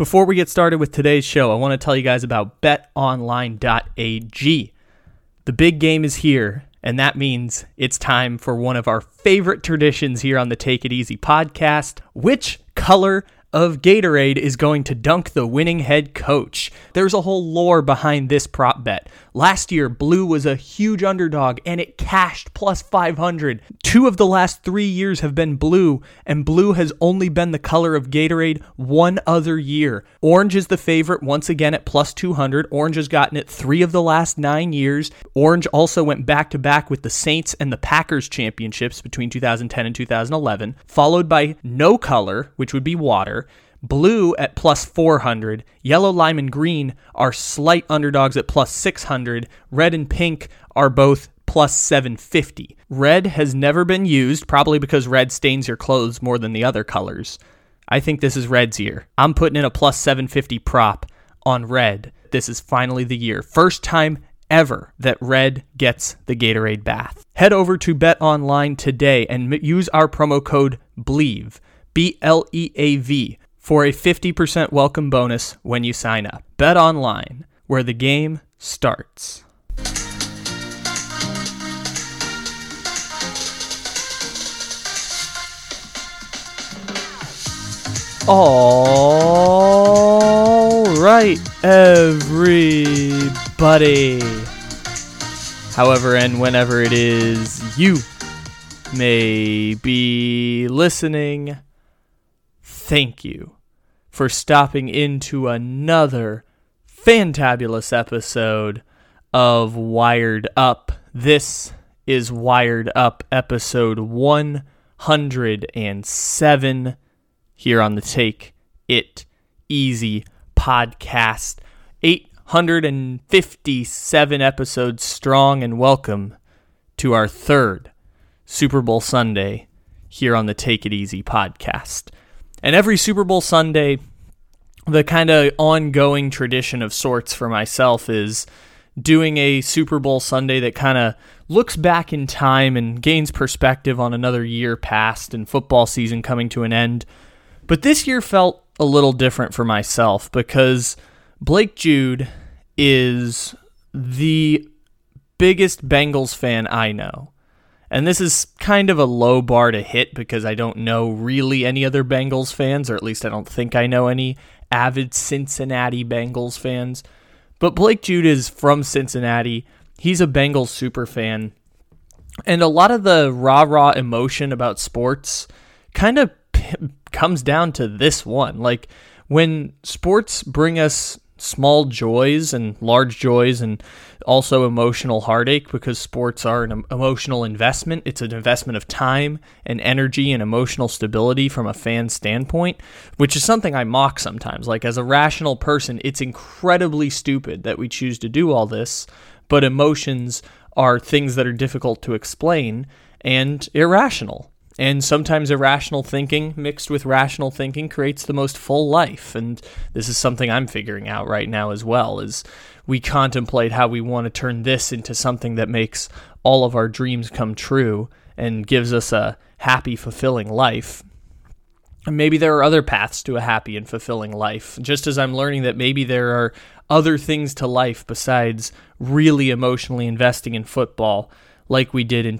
Before we get started with today's show, I want to tell you guys about betonline.ag. The big game is here, and that means it's time for one of our favorite traditions here on the Take It Easy podcast. Which color of Gatorade is going to dunk the winning head coach. There's a whole lore behind this prop bet. Last year, Blue was a huge underdog and it cashed plus 500. Two of the last three years have been blue, and blue has only been the color of Gatorade one other year. Orange is the favorite once again at plus 200. Orange has gotten it three of the last nine years. Orange also went back to back with the Saints and the Packers championships between 2010 and 2011, followed by no color, which would be water. Blue at plus 400, yellow, lime, and green are slight underdogs at plus 600. Red and pink are both plus 750. Red has never been used, probably because red stains your clothes more than the other colors. I think this is red's year. I'm putting in a plus 750 prop on red. This is finally the year. First time ever that red gets the Gatorade bath. Head over to Bet Online today and use our promo code BLEAV, B L E A V for a 50% welcome bonus when you sign up. Bet online, where the game starts. All right, everybody. However, and whenever it is you may be listening, thank you for stopping into another fantabulous episode of Wired Up. This is Wired Up episode 107 here on the Take It Easy podcast. 857 episodes strong, and welcome to our third Super Bowl Sunday here on the Take It Easy podcast. And every Super Bowl Sunday, the kind of ongoing tradition of sorts for myself is doing a Super Bowl Sunday that kind of looks back in time and gains perspective on another year past and football season coming to an end. But this year felt a little different for myself because Blake Jude is the biggest Bengals fan I know. And this is kind of a low bar to hit because I don't know really any other Bengals fans, or at least I don't think I know any avid Cincinnati Bengals fans. But Blake Jude is from Cincinnati. He's a Bengals super fan. And a lot of the rah rah emotion about sports kind of p- comes down to this one. Like when sports bring us small joys and large joys and also emotional heartache because sports are an emotional investment. It's an investment of time and energy and emotional stability from a fan standpoint, which is something I mock sometimes. Like, as a rational person, it's incredibly stupid that we choose to do all this, but emotions are things that are difficult to explain and irrational. And sometimes irrational thinking mixed with rational thinking creates the most full life. And this is something I'm figuring out right now as well is we contemplate how we want to turn this into something that makes all of our dreams come true and gives us a happy, fulfilling life. And maybe there are other paths to a happy and fulfilling life, just as I'm learning that maybe there are other things to life besides really emotionally investing in football like we did in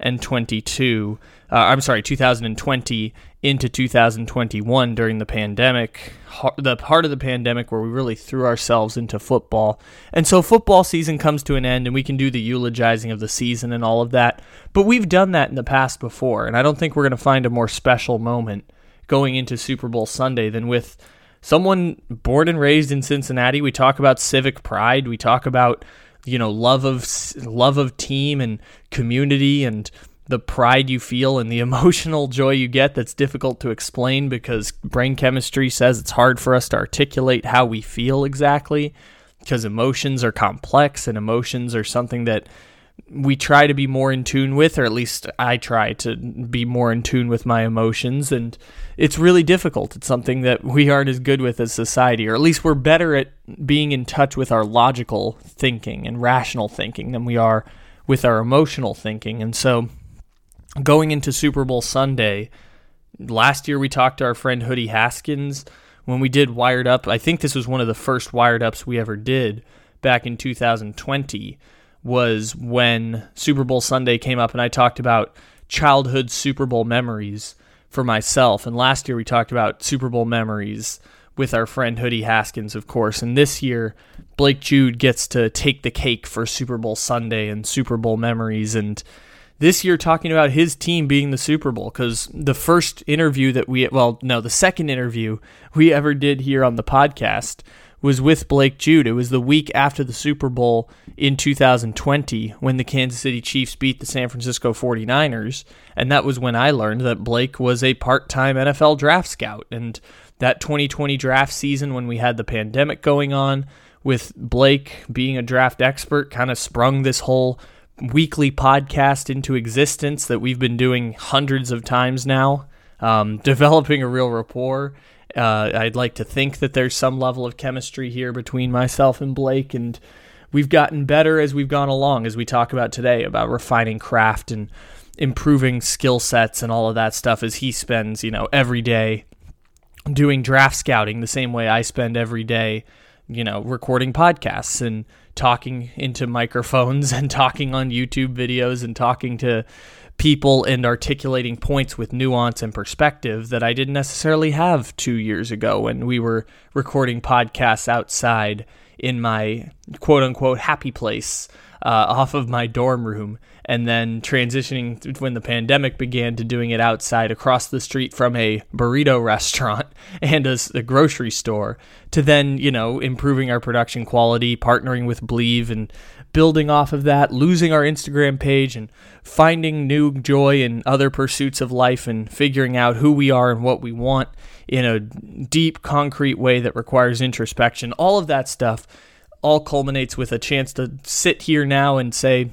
2022. Uh, I'm sorry, 2020 into 2021 during the pandemic, the part of the pandemic where we really threw ourselves into football. And so football season comes to an end and we can do the eulogizing of the season and all of that. But we've done that in the past before, and I don't think we're going to find a more special moment going into Super Bowl Sunday than with someone born and raised in Cincinnati. We talk about civic pride, we talk about you know love of love of team and community and the pride you feel and the emotional joy you get that's difficult to explain because brain chemistry says it's hard for us to articulate how we feel exactly because emotions are complex and emotions are something that we try to be more in tune with or at least I try to be more in tune with my emotions and it's really difficult. It's something that we aren't as good with as society or at least we're better at being in touch with our logical thinking and rational thinking than we are with our emotional thinking. And so going into Super Bowl Sunday, last year we talked to our friend Hoodie Haskins when we did Wired Up. I think this was one of the first Wired Ups we ever did back in 2020 was when Super Bowl Sunday came up and I talked about childhood Super Bowl memories for myself. And last year we talked about Super Bowl memories with our friend Hoodie Haskins, of course. And this year, Blake Jude gets to take the cake for Super Bowl Sunday and Super Bowl memories. And this year, talking about his team being the Super Bowl, because the first interview that we, well, no, the second interview we ever did here on the podcast was with Blake Jude. It was the week after the Super Bowl in 2020 when the Kansas City Chiefs beat the San Francisco 49ers. And that was when I learned that Blake was a part time NFL draft scout. And that 2020 draft season, when we had the pandemic going on, with Blake being a draft expert, kind of sprung this whole weekly podcast into existence that we've been doing hundreds of times now, um, developing a real rapport uh, I'd like to think that there's some level of chemistry here between myself and Blake, and we've gotten better as we've gone along, as we talk about today, about refining craft and improving skill sets and all of that stuff as he spends, you know, every day doing draft scouting the same way I spend every day, you know, recording podcasts and talking into microphones and talking on YouTube videos and talking to people and articulating points with nuance and perspective that I didn't necessarily have two years ago when we were recording podcasts outside in my quote unquote happy place uh, off of my dorm room and then transitioning when the pandemic began to doing it outside across the street from a burrito restaurant and a, a, grocery store to then you know improving our production quality partnering with Bleav and building off of that, losing our Instagram page and finding new joy in other pursuits of life and figuring out who we are and what we want in a deep, concrete way that requires introspection. All of that stuff all culminates with a chance to sit here now and say,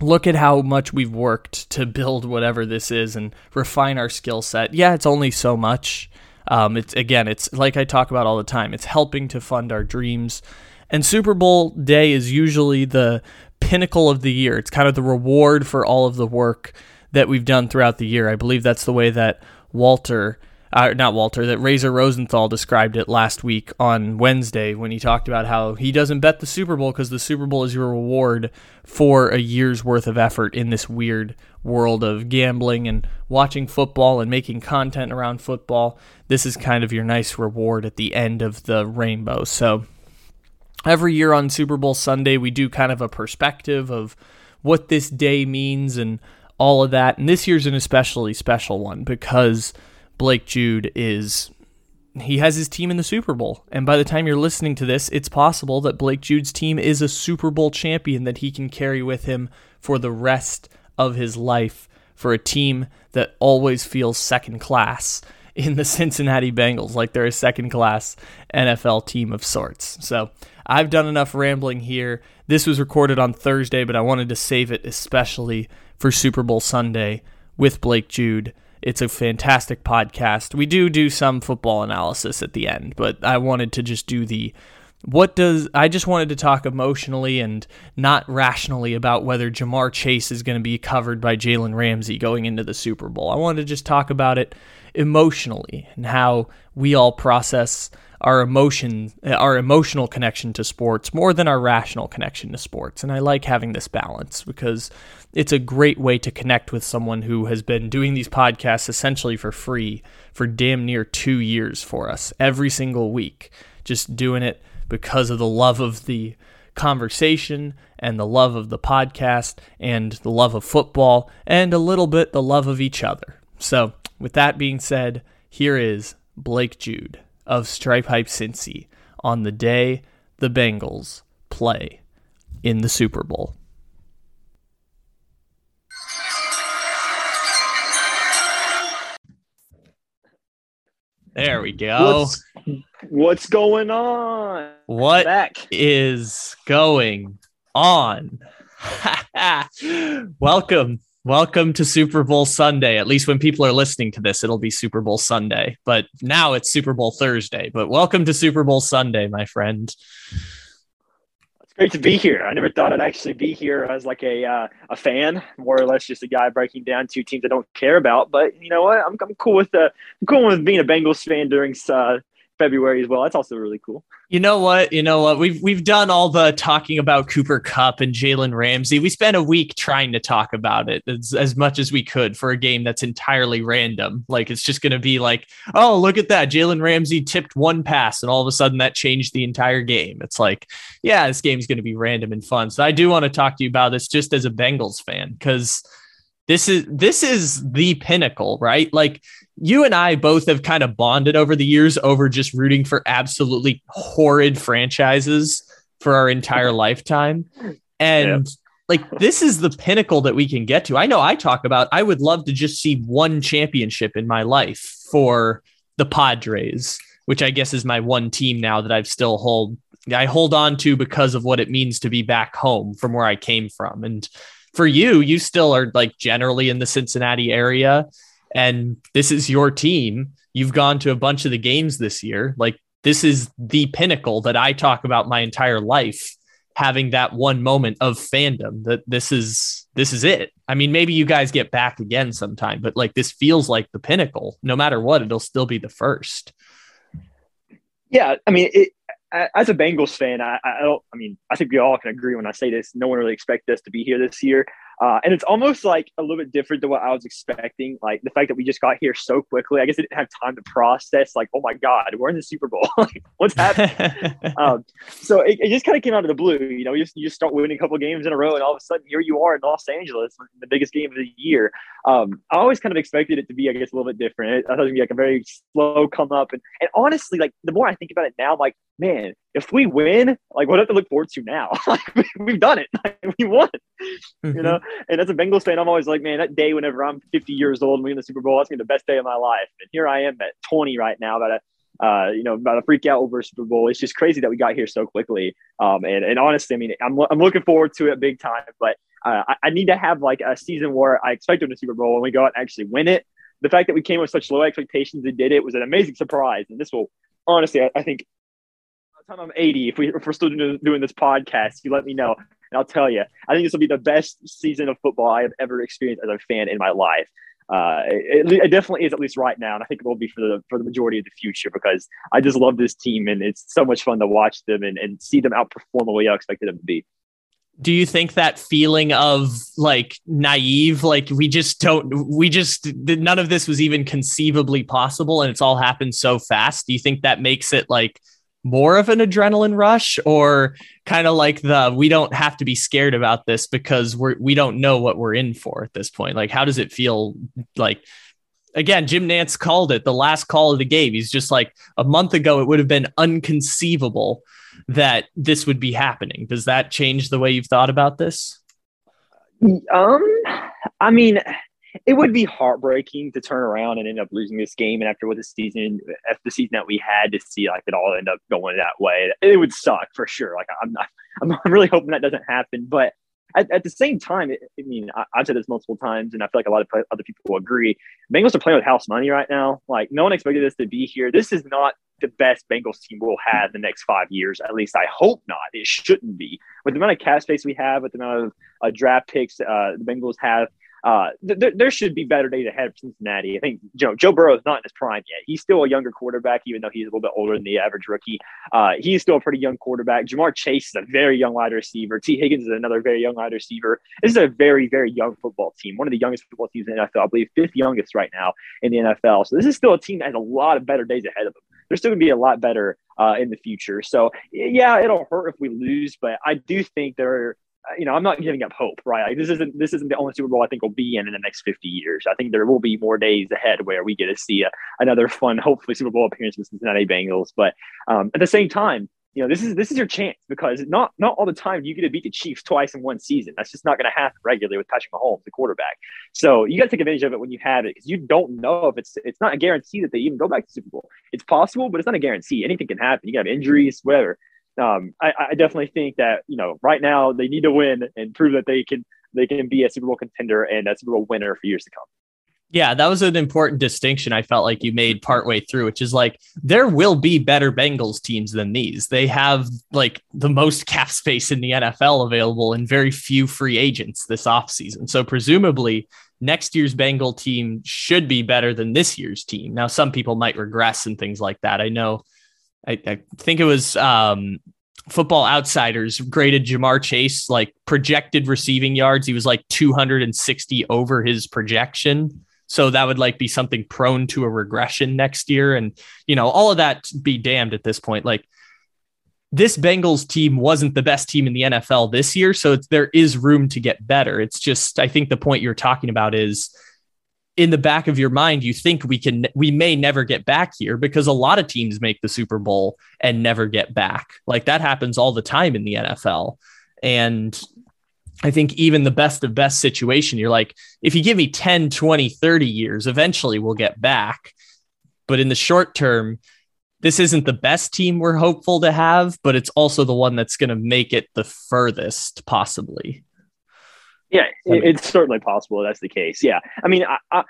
look at how much we've worked to build whatever this is and refine our skill set. Yeah, it's only so much. Um, it's again, it's like I talk about all the time. It's helping to fund our dreams and Super Bowl day is usually the pinnacle of the year. It's kind of the reward for all of the work that we've done throughout the year. I believe that's the way that Walter, uh, not Walter, that Razor Rosenthal described it last week on Wednesday when he talked about how he doesn't bet the Super Bowl because the Super Bowl is your reward for a year's worth of effort in this weird world of gambling and watching football and making content around football. This is kind of your nice reward at the end of the rainbow. So, every year on Super Bowl Sunday, we do kind of a perspective of what this day means and all of that. And this year's an especially special one because Blake Jude is he has his team in the Super Bowl. And by the time you're listening to this, it's possible that Blake Jude's team is a Super Bowl champion that he can carry with him for the rest of his life for a team that always feels second class in the Cincinnati Bengals, like they're a second class NFL team of sorts. So I've done enough rambling here. This was recorded on Thursday, but I wanted to save it especially for Super Bowl Sunday with Blake Jude. It's a fantastic podcast. We do do some football analysis at the end, but I wanted to just do the what does I just wanted to talk emotionally and not rationally about whether Ja'Marr Chase is going to be covered by Jalen Ramsey going into the Super Bowl. I wanted to just talk about it emotionally and how we all process our emotion uh, our emotional connection to sports more than our rational connection to sports. And i like having this balance because it's a great way to connect with someone who has been doing these podcasts essentially for free for damn near 2 years for us every single week just doing it because of the love of the conversation and the love of the podcast and the love of football and a little bit the love of each other. So with that being said here is blake jude of Stripe Hype Cincy on the day the Bengals play in the Super Bowl. There we go. What's, what's going on? What Back. is going on? Welcome Welcome to Super Bowl Sunday. At least when people are listening to this, it'll be Super Bowl Sunday. But now it's Super Bowl Thursday. But welcome to Super Bowl Sunday, my friend. It's great to be here. I never thought I'd actually be here as like a uh, a fan, more or less just a guy breaking down two teams I don't care about. But you know what? I'm, I'm cool with the I'm cool with being a Bengals fan during uh, February as well. That's also really cool. You know what? You know what? We've we've done all the talking about Cooper Kupp and Jalen Ramsey. We spent a week trying to talk about it as, as much as we could for a game that's entirely random. Like it's just going to be like, oh, look at that! Jalen Ramsey tipped one pass, and all of a sudden that changed the entire game. It's like, yeah, this game's going to be random and fun. So I do want to talk to you about this just as a Bengals fan because this is this is the pinnacle, right? Like you and I both have kind of bonded over the years over just rooting for absolutely horrid franchises for our entire lifetime. And yep. like this is the pinnacle that we can get to. I know I talk about I would love to just see one championship in my life for the Padres, which I guess is my one team now that I've still hold I hold on to because of what it means to be back home from where I came from. And for you, you still are like generally in the Cincinnati area and this is your team. You've gone to a bunch of the games this year. Like this is the pinnacle that I talk about my entire life having that one moment of fandom that this is this is it. I mean, maybe you guys get back again sometime, but like this feels like the pinnacle. No matter what, it'll still be the first. Yeah, I mean, it, as a Bengals fan, I, I don't. I mean, I think we all can agree when I say this. No one really expected us to be here this year. Uh, and it's almost like a little bit different than what I was expecting. Like the fact that we just got here so quickly, I guess I didn't have time to process. Like, oh my god, we're in the Super Bowl. like, what's happening? um, so it, it just kind of came out of the blue. You know, you just you just start winning a couple games in a row, and all of a sudden here you are in Los Angeles, the biggest game of the year. Um, I always kind of expected it to be, I guess, a little bit different. I thought it would be like a very slow come up, and and honestly, like the more I think about it now, I'm like, man, if we win, like what do I have to look forward to now? like we've done it, like, we won. Mm-hmm. You know, and as a Bengals fan, I'm always like, man, that day whenever I'm 50 years old and we win the Super Bowl, that's gonna be the best day of my life. And here I am at 20 right now, about to, uh, you know, about to freak out over Super Bowl. It's just crazy that we got here so quickly. Um, and and honestly, I mean, I'm I'm looking forward to it big time. But uh, I, I need to have like a season where I expect to win the Super Bowl and we go out and actually win it. The fact that we came with such low expectations and did it was an amazing surprise. And this will honestly, I, I think time I'm 80, if, we, if we're still doing this podcast, you let me know. And I'll tell you, I think this will be the best season of football I have ever experienced as a fan in my life. Uh, it, it, definitely is at least right now, and I think it will be for the for the majority of the future because I just love this team and it's so much fun to watch them and, and see them outperform the way I expected them to be. Do you think that feeling of like naive, like we just don't, we just none of this was even conceivably possible, and it's all happened so fast? Do you think that makes it like? More of an adrenaline rush or kind of like the we don't have to be scared about this because we're we don't know what we're in for at this point. Like how does it feel like again Jim Nantz called it the last call of the game. He's just like a month ago it would have been unconceivable that this would be happening. Does that change the way you've thought about this? Um i mean it would be heartbreaking to turn around and end up losing this game. And after what the season, after the season that we had to see, like it all end up going that way, it would suck for sure. Like I'm not, I'm really hoping that doesn't happen. But at, at the same time, I mean, I, have said this multiple times, and I feel like a lot of other people agree. Bengals are playing with house money right now. Like no one expected this to be here. This is not the best Bengals team we'll have the next five years. At least I hope not. It shouldn't be. With the amount of cap space we have, with the amount of uh, draft picks uh, the Bengals have, uh, th- there should be better days ahead of Cincinnati. I think you know, Joe Burrow is not in his prime yet. He's still a younger quarterback, even though he's a little bit older than the average rookie. Uh, he's still a pretty young quarterback. Ja'Marr Chase is a very young wide receiver. Tee Higgins is another very young wide receiver. This is a very, very young football team. One of the youngest football teams in the NFL. I believe fifth youngest right now in the NFL. So this is still a team that has a lot of better days ahead of them. They're still going to be a lot better uh, in the future. So yeah, it'll hurt if we lose, but I do think there you know, I'm not giving up hope, right? Like this isn't this isn't the only Super Bowl I think we'll be in in the next 50 years. I think there will be more days ahead where we get to see a, another fun, hopefully Super Bowl appearance with Cincinnati Bengals. But um, at the same time, you know, this is this is your chance because not not all the time you get to beat the Chiefs twice in one season. That's just not going to happen regularly with Patrick Mahomes, the quarterback. So you got to take advantage of it when you have it because you don't know if it's it's not a guarantee that they even go back to Super Bowl. It's possible, but it's not a guarantee. Anything can happen. You can have injuries, whatever um, I, I, definitely think that you know right now they need to win and prove that they can they can be a Super Bowl contender and a Super Bowl winner for years to come. Yeah, that was an important distinction I felt like you made partway through, which is like there will be better Bengals teams than these. They have like the most cap space in the NFL available and very few free agents this offseason. So presumably next year's Bengal team should be better than this year's team. Now some people might regress and things like that. I know I, I think it was um, Football Outsiders graded Ja'Marr Chase like projected receiving yards. He was like 260 over his projection. So that would like be something prone to a regression next year. And, you know, all of that be damned at this point. Like this Bengals team wasn't the best team in the NFL this year. So there is room to get better. It's just, I think the point you're talking about is in the back of your mind, you think we can, we may never get back here because a lot of teams make the Super Bowl and never get back. Like that happens all the time in the NFL. And I think even the best of best situation, you're like, if you give me 10, 20, 30 years, eventually we'll get back. But in the short term, this isn't the best team we're hopeful to have, but it's also the one that's going to make it the furthest possibly. Yeah, it's certainly possible that's the case. Yeah, I mean, I, I,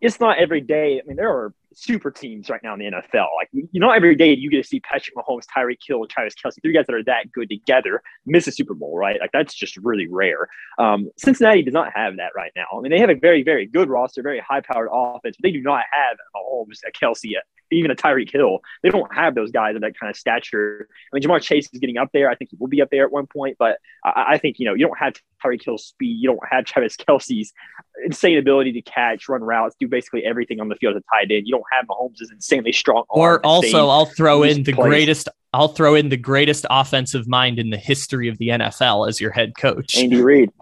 it's not every day. I mean, there are super teams right now in the NFL. Like, you know, every day you get to see Patrick Mahomes, Tyreek Hill, and Travis Kelce, three guys that are that good together, miss a Super Bowl, right? Like, that's just really rare. Um, Cincinnati does not have that right now. I mean, they have a very, very good roster, very high powered offense, but they do not have Mahomes, a Kelce, even a Tyreek Hill. They don't have those guys of that kind of stature. I mean, Ja'Marr Chase is getting up there. I think he will be up there at one point, but I, I think, you know, you don't have Tyreek Hill's speed. You don't have Travis Kelce's insane ability to catch, run routes, do basically everything on the field as a tight end. You don't have Mahomes' insanely strong. Or also, I'll throw in the plays. greatest. I'll throw in the greatest offensive mind in the history of the NFL as your head coach, Andy Reid.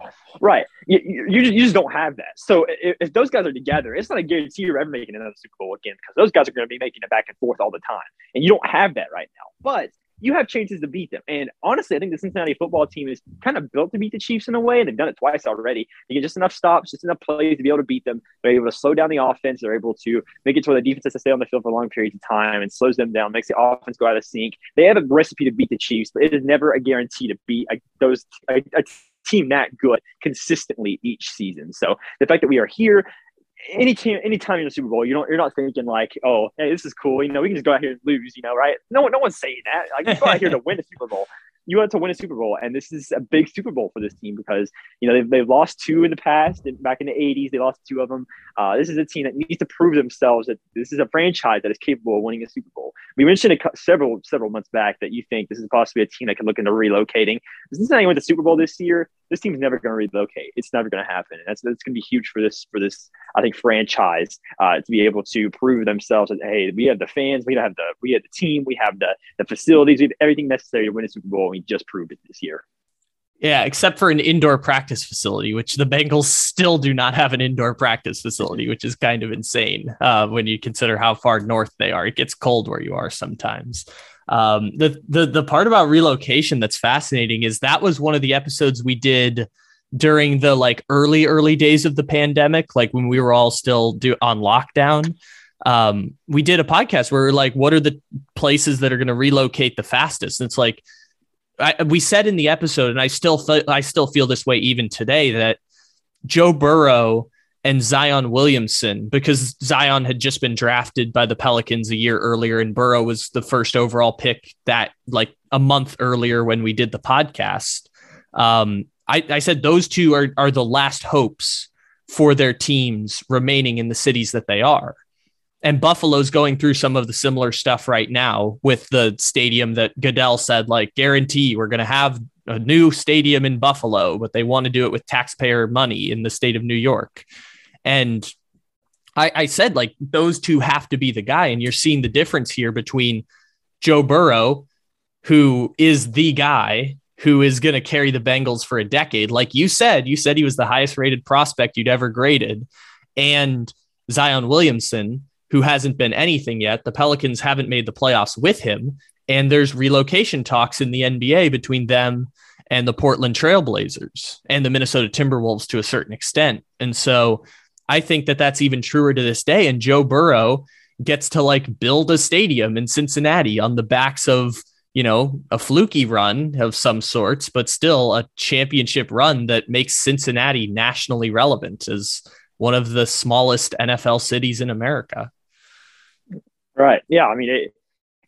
Right. You, you, you, just don't have that. So if, if, those guys are together, it's not a guarantee you're ever making another Super Bowl again because those guys are going to be making it back and forth all the time. And you don't have that right now. But you have chances to beat them. And honestly, I think the Cincinnati football team is kind of built to beat the Chiefs in a way, and they've done it twice already. They get just enough stops, just enough plays to be able to beat them. They're able to slow down the offense. They're able to make it to where the defense has to stay on the field for long periods of time and slows them down, makes the offense go out of sync. They have a recipe to beat the Chiefs, but it is never a guarantee to beat a, those a, a team that good consistently each season. So the fact that we are here any team, anytime in the Super Bowl, you don't, you're not thinking like, oh, hey, this is cool. You know, we can just go out here and lose. You know, right? No one, no one's saying that. Like, go out here to win a Super Bowl you want to win a Super Bowl, and this is a big Super Bowl for this team because you know they've, they've lost two in the past. Back in the '80s, they lost two of them. Uh, this is a team that needs to prove themselves that this is a franchise that is capable of winning a Super Bowl. We mentioned it several several months back that you think this is possibly a team that can look into relocating. This is not even the Super Bowl this year. This team's never going to relocate. It's never going to happen. And that's that's going to be huge for this for this I think franchise uh, to be able to prove themselves that hey, we have the fans, we have the we have the team, we have the the facilities, we have everything necessary to win a Super Bowl just proved it this year. Yeah, except for an indoor practice facility, which the Bengals still do not have an indoor practice facility, which is kind of insane uh, when you consider how far north they are. It gets cold where you are sometimes. Um, the the the part about relocation that's fascinating is that was one of the episodes we did during the like early early days of the pandemic, like when we were all still do on lockdown. Um, we did a podcast where we are like, what are the places that are going to relocate the fastest? And it's like I, we said in the episode, and I still fe- I still feel this way even today that Joe Burrow and Zion Williamson, because Zion had just been drafted by the Pelicans a year earlier, and Burrow was the first overall pick that like a month earlier when we did the podcast. Um, I, I said those two are are the last hopes for their teams remaining in the cities that they are and Buffalo's going through some of the similar stuff right now with the stadium that Goodell said, like, guarantee we're going to have a new stadium in Buffalo, but they want to do it with taxpayer money in the state of New York. And I, I said, like, those two have to be the guy. And you're seeing the difference here between Joe Burrow, who is the guy who is going to carry the Bengals for a decade. Like you said, you said he was the highest rated prospect you'd ever graded. And Zion Williamson, who hasn't been anything yet. The Pelicans haven't made the playoffs with him. And there's relocation talks in the NBA between them and the Portland Trailblazers and the Minnesota Timberwolves to a certain extent. And so I think that that's even truer to this day. And Joe Burrow gets to like build a stadium in Cincinnati on the backs of, you know, a fluky run of some sorts, but still a championship run that makes Cincinnati nationally relevant as one of the smallest NFL cities in America. Right. Yeah. I mean, it,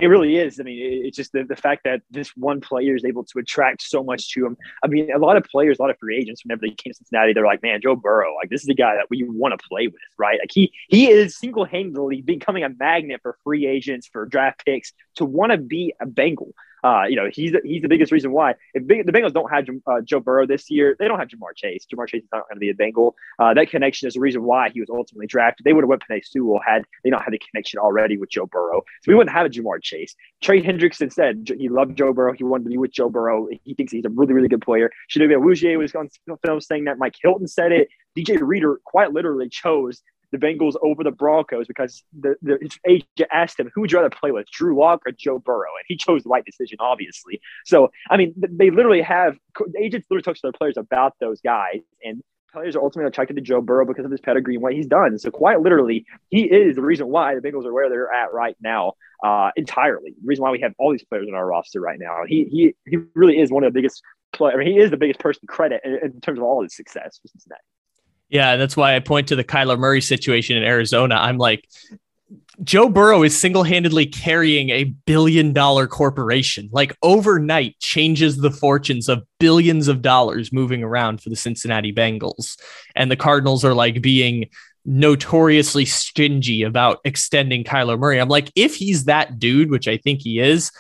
it really is. I mean, it's just the, the fact that this one player is able to attract so much to him. I mean, a lot of players, a lot of free agents, whenever they came to Cincinnati, they're like, man, Joe Burrow, like this is the guy that we want to play with, right? Like he he is single handedly becoming a magnet for free agents, for draft picks to want to be a Bengal. Uh, you know, he's he's the biggest reason why. If the Bengals don't have uh, Joe Burrow this year, they don't have Ja'Marr Chase. Ja'Marr Chase is not going to be a Bengal. Uh, that connection is the reason why he was ultimately drafted. They would have went Penei Sewell had they not had the connection already with Joe Burrow. So we wouldn't have a Ja'Marr Chase. Trey Hendrickson said he loved Joe Burrow. He wanted to be with Joe Burrow. He thinks he's a really, really good player. Chidobe Awuzie was on film saying that. Mike Hilton said it. DJ Reader quite literally chose the Bengals over the Broncos because the, the his agent asked him, who would you rather play with, Drew Lock or Joe Burrow? And he chose the right decision, obviously. So, I mean, they literally have agents literally talk to their players about those guys. And players are ultimately attracted to Joe Burrow because of his pedigree and what he's done. So, quite literally, he is the reason why the Bengals are where they're at right now, uh, entirely. The reason why we have all these players in our roster right now. He he he really is one of the biggest player. I mean, he is the biggest person credit in, in terms of all his success for Cincinnati. Yeah, that's why I point to the Kyler Murray situation in Arizona. I'm like, Joe Burrow is single handedly carrying a billion dollar corporation, like overnight changes the fortunes of billions of dollars moving around for the Cincinnati Bengals. And the Cardinals are like being notoriously stingy about extending Kyler Murray. I'm like, if he's that dude, which I think he is,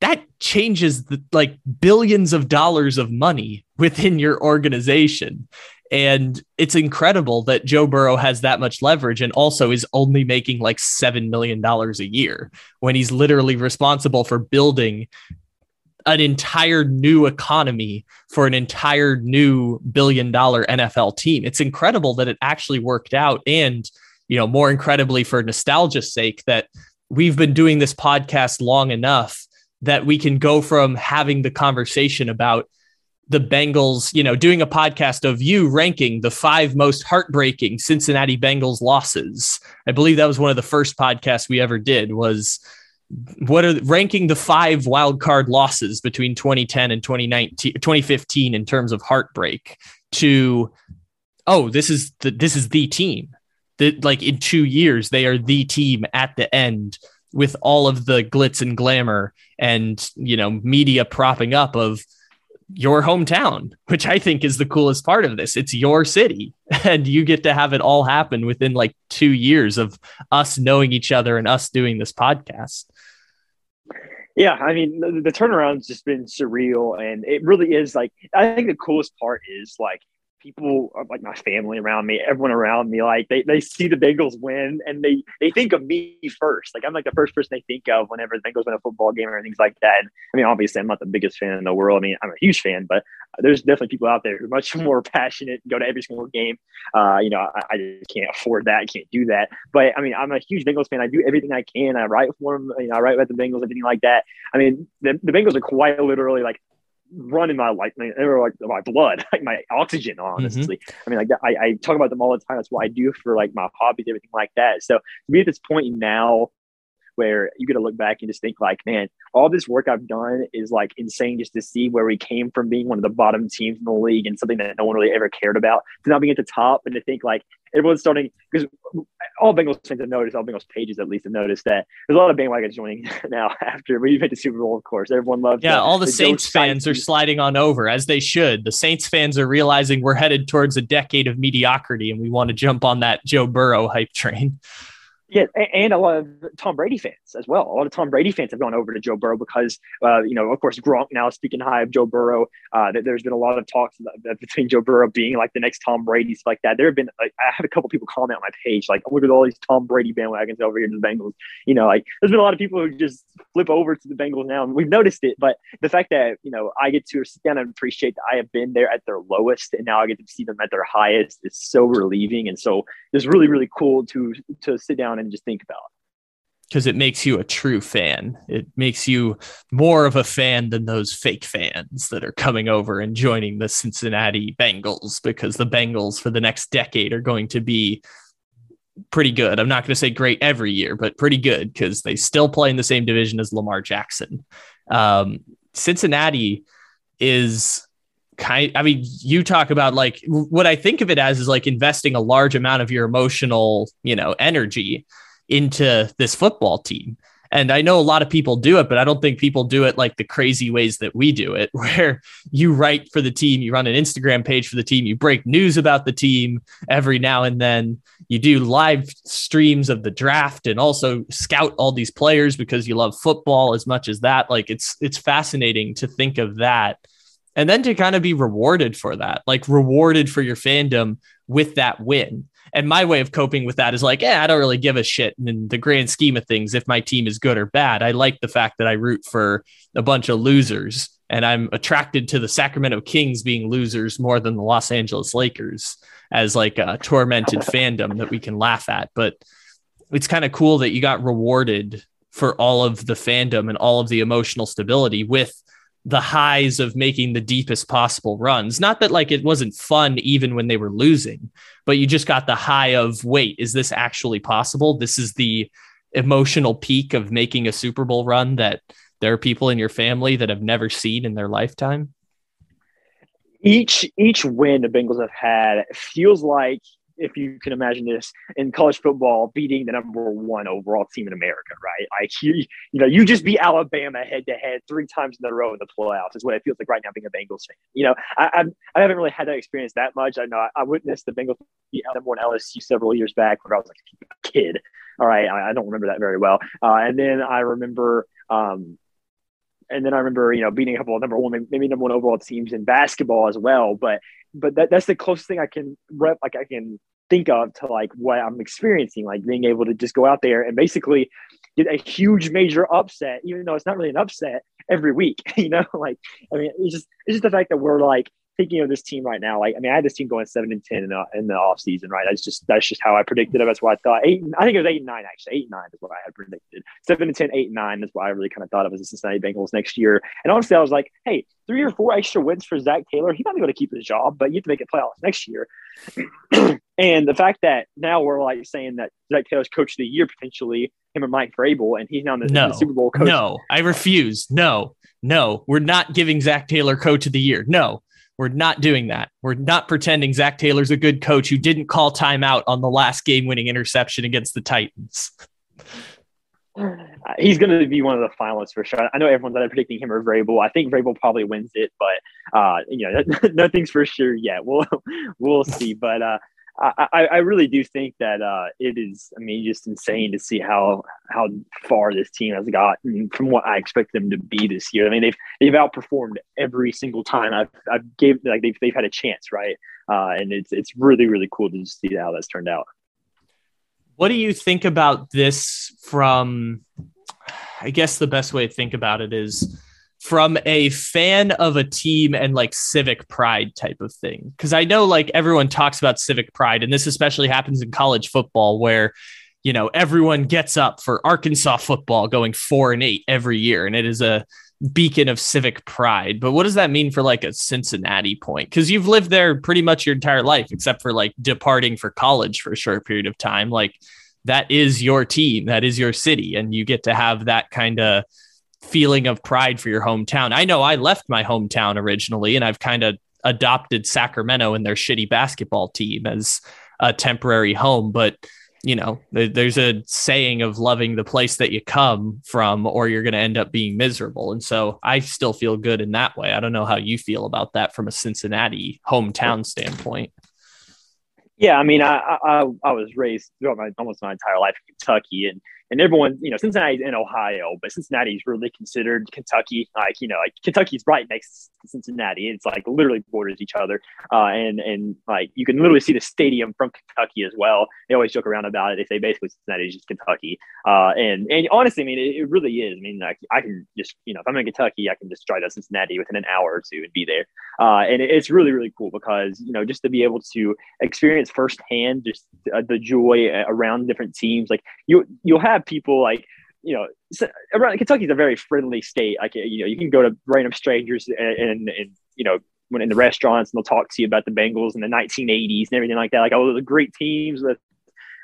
that changes the like billions of dollars of money within your organization. And it's incredible that Joe Burrow has that much leverage and also is only making like $7 million a year when he's literally responsible for building an entire new economy for an entire new billion dollar NFL team. It's incredible that it actually worked out. And, you know, more incredibly for nostalgia's sake, that we've been doing this podcast long enough that we can go from having the conversation about the Bengals, you know, doing a podcast of you ranking the five most heartbreaking Cincinnati Bengals losses. I believe that was one of the first podcasts we ever did was what are ranking the five wild card losses between 2010 and 2019 2015 in terms of heartbreak to oh this is the this is the team that like in 2 years they are the team at the end with all of the glitz and glamour and you know media propping up of your hometown, which I think is the coolest part of this. It's your city, and you get to have it all happen within like two years of us knowing each other and us doing this podcast. Yeah, I mean, the, the turnaround's just been surreal, and it really is like I think the coolest part is like people uh, like my family around me, everyone around me, like they, they see the Bengals win and they they think of me first. Like I'm like the first person they think of whenever the Bengals win a football game or things like that. And, I mean, obviously I'm not the biggest fan in the world. I mean, I'm a huge fan, but there's definitely people out there who are much more passionate, go to every single game. Uh, you know, I, I just can't afford that. I can't do that. But I mean, I'm a huge Bengals fan. I do everything I can. I write for them. You know, I write about the Bengals, everything like that. I mean, the, the Bengals are quite literally like running my like my, like my blood, like my oxygen. Honestly, mm-hmm. I mean, like I, I talk about them all the time. That's what I do for like my hobbies, everything like that. So to be at this point now, where you get to look back and just think like, man, all this work I've done is like insane just to see where we came from being one of the bottom teams in the league and something that no one really ever cared about to now being at the top and to think like everyone's starting because all Bengals fans have noticed, all Bengals pages at least have noticed that there's a lot of bandwagons joining now after we made the Super Bowl, of course. Everyone loves Yeah, the, all the, the Saints fans are sliding on over as they should. The Saints fans are realizing we're headed towards a decade of mediocrity and we want to jump on that Joe Burrow hype train. Yeah, and a lot of Tom Brady fans as well. A lot of Tom Brady fans have gone over to Joe Burrow because, uh, you know, of course, Gronk now speaking high of Joe Burrow. Uh, there's been a lot of talks between Joe Burrow being like the next Tom Brady, like that. There have been, like, I had a couple people comment on my page, like, look at all these Tom Brady bandwagons over here to the Bengals. You know, like, there's been a lot of people who just flip over to the Bengals now, and we've noticed it. But the fact that, you know, I get to sit down and appreciate that I have been there at their lowest, and now I get to see them at their highest is so relieving. And so it's really, really cool to to sit down and just think about because it makes you a true fan. It makes you more of a fan than those fake fans that are coming over and joining the Cincinnati Bengals because the Bengals for the next decade are going to be pretty good. I'm not going to say great every year, but pretty good because they still play in the same division as Lamar Jackson. Um, Cincinnati is kind I mean, you talk about like what I think of it as is like investing a large amount of your emotional, you know, energy into this football team. And I know a lot of people do it, but I don't think people do it like the crazy ways that we do it, where you write for the team, you run an Instagram page for the team, you break news about the team every now and then, you do live streams of the draft and also scout all these players because you love football as much as that. Like it's it's fascinating to think of that. And then to kind of be rewarded for that, like rewarded for your fandom with that win and my way of coping with that is like, yeah, I don't really give a shit in the grand scheme of things if my team is good or bad. I like the fact that I root for a bunch of losers and I'm attracted to the Sacramento Kings being losers more than the Los Angeles Lakers as like a tormented fandom that we can laugh at. But it's kind of cool that you got rewarded for all of the fandom and all of the emotional stability with the highs of making the deepest possible runs. Not that like it wasn't fun even when they were losing, but you just got the high of wait, is this actually possible? This is the emotional peak of making a Super Bowl run that there are people in your family that have never seen in their lifetime. Each each win the Bengals have had feels like if you can imagine this in college football beating the number one overall team in America, right? Like you, you know, you just beat Alabama head to head three times in a row in the playoffs is what it feels like right now being a Bengals fan. You know, I I, I haven't really had that experience that much. I know I, I witnessed the Bengals beat number one LSU several years back when I was like a kid. All right, I, I don't remember that very well. Uh, and then I remember. Um, and then I remember, you know, beating a couple of number one, maybe number one overall teams in basketball as well. But but that, that's the closest thing I can rep, like I can think of to like what I'm experiencing, like being able to just go out there and basically get a huge major upset, even though it's not really an upset every week. You know, like I mean, it's just it's just the fact that we're like thinking of this team right now, like I mean, I had this team going seven and ten in the in the off season, right? That's just that's just how I predicted it. That's what I thought. Eight, I think it was eight and nine actually. Eight and nine is what I had predicted. Seven and ten, eight and nine is what I really kind of thought of as the Cincinnati Bengals next year. And honestly, I was like, hey, three or four extra wins for Zac Taylor. He might be able to keep his job, but you have to make it playoffs next year. and the fact that now we're like saying that Zac Taylor's coach of the year potentially him and Mike Vrabel, and he's now the, no, the Super Bowl coach. No, I refuse. No, no, we're not giving Zac Taylor coach of the year. No, we're not doing that. We're not pretending Zac Taylor's a good coach who didn't call timeout on the last game winning interception against the Titans. He's going to be one of the finalists for sure. I know everyone's either predicting him or Vrabel. I think Vrabel probably wins it, but uh, you know, nothing's for sure yet. We'll we'll see. But uh, I, I really do think that uh, it is. I mean, just insane to see how how far this team has gotten from what I expect them to be this year. I mean, they've they've outperformed every single time I've I've gave like they've they've had a chance, right? Uh, and it's it's really really cool to see how that's turned out. What do you think about this? From, I guess the best way to think about it is from a fan of a team and like civic pride type of thing. Cause I know like everyone talks about civic pride, and this especially happens in college football where you know everyone gets up for Arkansas football going four and eight every year, and it is a beacon of civic pride. But what does that mean for like a Cincinnati point? Because you've lived there pretty much your entire life, except for like departing for college for a short period of time. Like that is your team, that is your city, and you get to have that kind of feeling of pride for your hometown. I know I left my hometown originally and I've kind of adopted Sacramento and their shitty basketball team as a temporary home, but you know, there's a saying of loving the place that you come from or you're going to end up being miserable. And so I still feel good in that way. I don't know how you feel about that from a Cincinnati hometown standpoint. Yeah, I mean, I I, I was raised throughout my almost my entire life in Kentucky, and and everyone, you know, Cincinnati's in Ohio, but Cincinnati's really considered Kentucky. Like, you know, like Kentucky's right next to Cincinnati. It's like literally borders each other. Uh, and, and like you can literally see the stadium from Kentucky as well. They always joke around about it. They say basically Cincinnati is just Kentucky. Uh, and, and honestly, I mean, it, it, really is. I mean, like I can just, you know, if I'm in Kentucky, I can just drive to Cincinnati within an hour or two and be there. Uh, and it, it's really, really cool because, you know, just to be able to experience firsthand just uh, the joy around different teams, like you, you'll have have people like you know around Kentucky's a very friendly state. Like you know, you can go to random strangers and, and, and you know when in the restaurants and they'll talk to you about the Bengals in the 1980s and everything like that. Like all the great teams with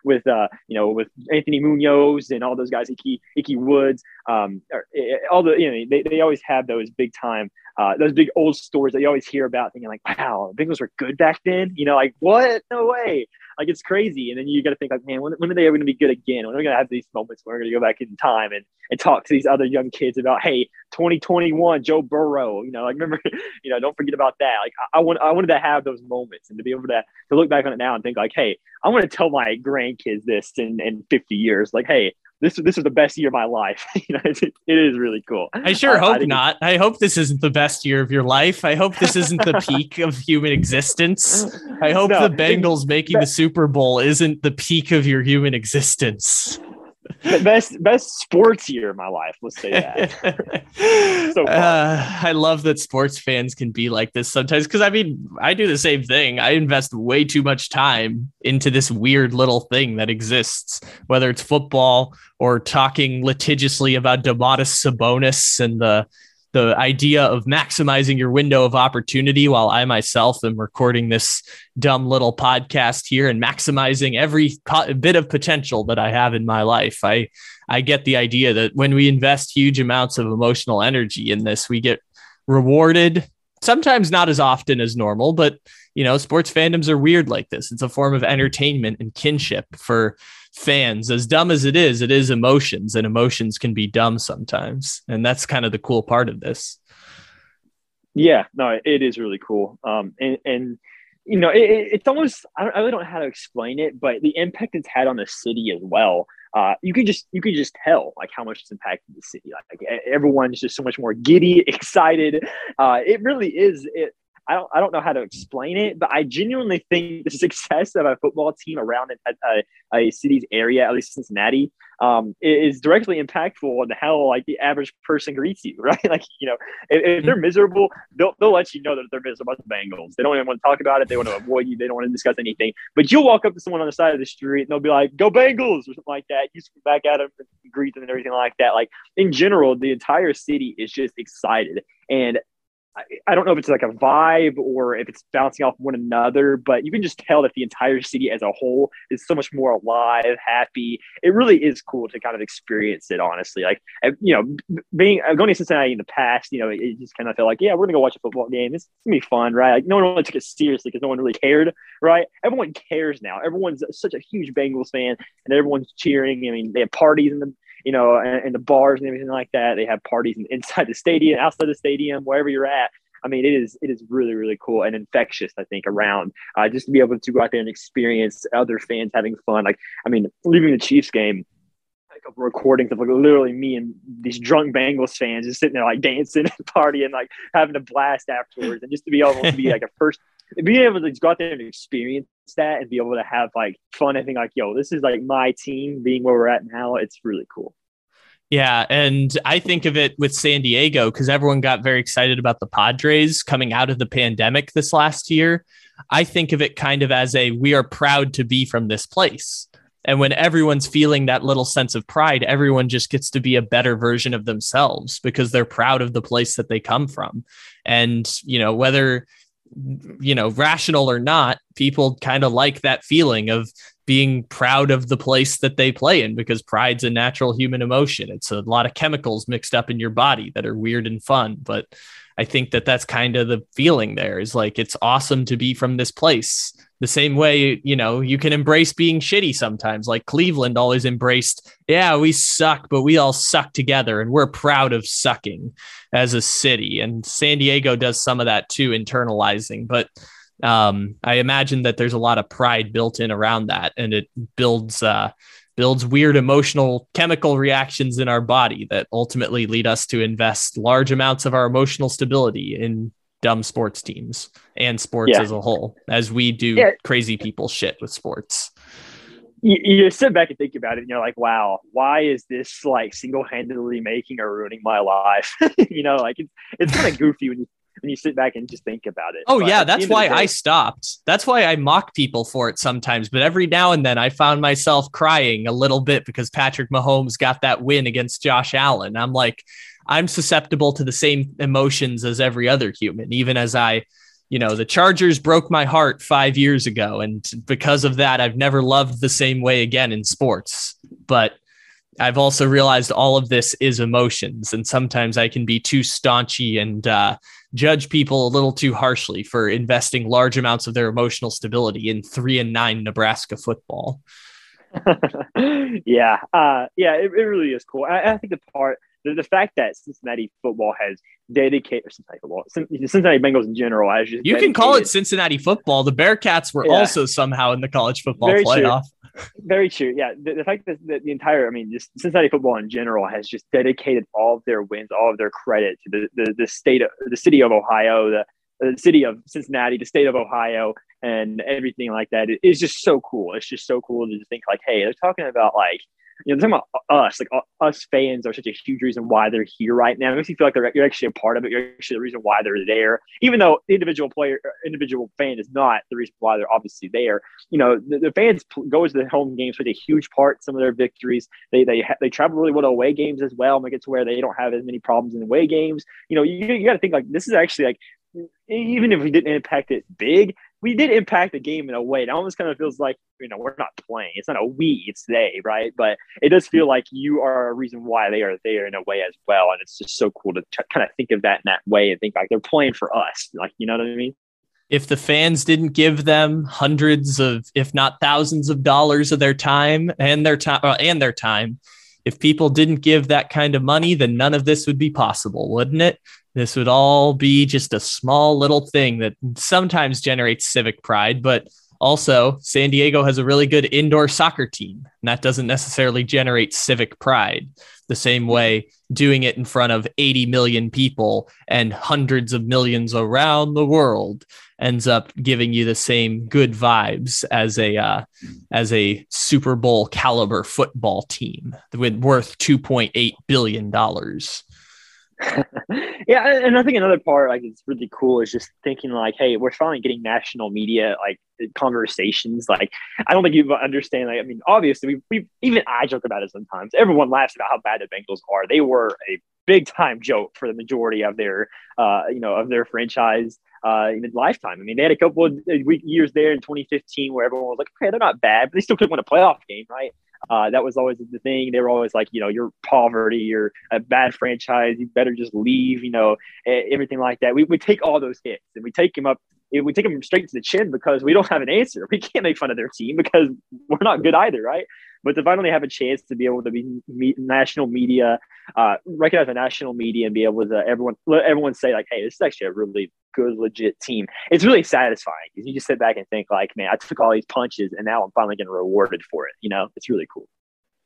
with uh you know with Anthony Munoz and all those guys, Ickey Ickey Woods, um, eh, all the you know they, they always have those big time uh, those big old stories that you always hear about, thinking like, wow, the Bengals were good back then. You know, like what? No way. Like it's crazy. And then you got to think like, man, when, when are they ever going to be good again? When are we going to have these moments where we're going to go back in time and, and talk to these other young kids about, hey, 2021, Joe Burrow, you know, like remember, you know, don't forget about that. Like I, I want, I wanted to have those moments and to be able to, to look back on it now and think like, hey, I want to tell my grandkids this in, in 50 years. Like, hey, this this is the best year of my life. you know, it, it is really cool. I sure hope I not. I hope this isn't the best year of your life. I hope this isn't the peak of human existence. I hope no, the Bengals making the Super Bowl isn't the peak of your human existence best best sports year of my life. Let's say that. so uh, I love that sports fans can be like this sometimes because I mean I do the same thing. I invest way too much time into this weird little thing that exists, whether it's football or talking litigiously about Domantas Sabonis and the the idea of maximizing your window of opportunity while I myself am recording this dumb little podcast here and maximizing every po- bit of potential that I have in my life. I I get the idea that when we invest huge amounts of emotional energy in this, we get rewarded. Sometimes not as often as normal, but you know, sports fandoms are weird like this. It's a form of entertainment and kinship for fans. As dumb as it is, it is emotions, and emotions can be dumb sometimes. And that's kind of the cool part of this. Yeah, no, it is really cool. Um, and, and you know, it, it's almost I, don't, I really don't know how to explain it, but the impact it's had on the city as well. Uh, you can just you can just tell like how much it's impacted the city. Like everyone's just so much more giddy, excited. Uh, it really is. It, I don't I don't know how to explain it, but I genuinely think the success of a football team around a, a, a city's area, at least Cincinnati, um, is directly impactful on how like the average person greets you, right? Like you know, if, if, they're miserable, they'll they'll let you know that they're miserable about the Bengals. They don't even want to talk about it. They want to avoid you. They don't want to discuss anything. But you'll walk up to someone on the side of the street and they'll be like, "Go Bengals" or something like that. You swing back at them, and greet them, and everything like that. Like in general, the entire city is just excited. And I, don't know if it's like a vibe or if it's bouncing off one another, but you can just tell that the entire city as a whole is so much more alive, happy. It really is cool to kind of experience it, honestly. Like, eh, you know, being uh, going to Cincinnati in the past, you know, it just kind of felt like, yeah, we're gonna go watch a football game. It's gonna be fun, right? Like, no one really took it seriously because no one really cared, right? Everyone cares now. Everyone's such a huge Bengals fan, and everyone's cheering. I mean, they have parties in the you know, and, and the bars and everything like that. They have parties inside the stadium, outside the stadium, wherever you're at. I mean, it is it is really really cool and infectious. I think around uh, just to be able to go out there and experience other fans having fun. Like, I mean, leaving the Chiefs game, a couple recordings of like literally me and these drunk Bengals fans just sitting there like dancing and partying, like having a blast afterwards, and just to be able to be like a first, being able to go out there and experience that and be able to have like fun and think like, yo, this is like my team being where we're at now. It's really cool. Yeah, and I think of it with San Diego because everyone got very excited about the Padres coming out of the pandemic this last year. I think of it kind of as a we are proud to be from this place. And when everyone's feeling that little sense of pride, everyone just gets to be a better version of themselves because they're proud of the place that they come from. And, you know, whether you know, rational or not, people kind of like that feeling of being proud of the place that they play in because pride's a natural human emotion. It's a lot of chemicals mixed up in your body that are weird and fun. But I think that that's kind of the feeling there is like, it's awesome to be from this place. The same way, you know, you can embrace being shitty sometimes, like Cleveland always embraced, yeah, we suck, but we all suck together and we're proud of sucking as a city. And San Diego does some of that too, internalizing. But um, I imagine that there's a lot of pride built in around that, and it builds uh, builds weird emotional chemical reactions in our body that ultimately lead us to invest large amounts of our emotional stability in dumb sports teams and sports yeah. as a whole, as we do yeah. crazy people shit with sports. You, you sit back and think about it, and you're like, "Wow, why is this like single-handedly making or ruining my life?" you know, like it's it's kind of goofy when you when you sit back and just think about it. Oh but yeah, that's why day, I stopped. That's why I mock people for it sometimes. But every now and then, I found myself crying a little bit because Patrick Mahomes got that win against Josh Allen. I'm like, I'm susceptible to the same emotions as every other human, even as I. You know, the Chargers broke my heart five years ago. And because of that, I've never loved the same way again in sports. But I've also realized all of this is emotions, and sometimes I can be too staunchy and uh, judge people a little too harshly for investing large amounts of their emotional stability in three and nine Nebraska football. yeah, uh, yeah, it, it, really is cool. I, I think the part, the, the, fact that Cincinnati football has dedicated Cincinnati football, Cincinnati Bengals in general, as you can call it Cincinnati football. The Bearcats were yeah. also somehow in the college football Very playoff. True. Very true. Yeah, the, the fact that the, the, entire, I mean, just Cincinnati football in general has just dedicated all of their wins, all of their credit to the the, the state of the city of Ohio, the, the city of Cincinnati, the state of Ohio, and everything like that. It, it's just so cool. It's just so cool to think like, hey, they're talking about like you know, talking about us, like us fans are such a huge reason why they're here right now. It makes you feel like they're, you're actually a part of it. You're actually the reason why they're there, even though the individual player, uh, individual fan is not the reason why they're obviously there. You know, the, the fans go to the home games with a huge part. Some of their victories, they they ha- they travel really well to away games as well. Make it to where they don't have as many problems in away games. You know, you, you got to think like this is actually like even if we didn't impact it big, we did impact the game in a way. It almost kind of feels like you know we're not playing. It's not a we, it's they, right? But it does feel like you are a reason why they are there in a way as well, and it's just so cool to t- kind of think of that in that way and think like they're playing for us. Like you know what I mean? If the fans didn't give them hundreds of, if not thousands of dollars of their time and their time uh, and their time, if people didn't give that kind of money, then none of this would be possible, wouldn't it? This would all be just a small little thing that sometimes generates civic pride, but also San Diego has a really good indoor soccer team, and that doesn't necessarily generate civic pride the same way doing it in front of 80 million people and hundreds of millions around the world ends up giving you the same good vibes as a uh, as a Super Bowl caliber football team with worth 2.8 billion dollars. yeah, and I think another part like it's really cool is just thinking like, hey, we're finally getting national media like conversations. Like, I don't think you understand. Like, I mean, obviously, we we even I joke about it sometimes. Everyone laughs about how bad the Bengals are. They were a big time joke for the majority of their uh you know of their franchise uh, in lifetime. I mean, they had a couple of years there in 2015 where everyone was like, okay, they're not bad, but they still couldn't win a playoff game, right? Uh, that was always the thing. They were always like, you know, you're poverty, you're a bad franchise, you better just leave, you know, everything like that. We would take all those hits and we take them up, we take them straight to the chin because we don't have an answer. We can't make fun of their team because we're not good either, right? But to finally have a chance to be able to be national media, uh, recognize the national media and be able to everyone let everyone say like, hey, this is actually a really good, legit team. It's really satisfying because you just sit back and think like, man, I took all these punches and now I'm finally getting rewarded for it. You know, it's really cool.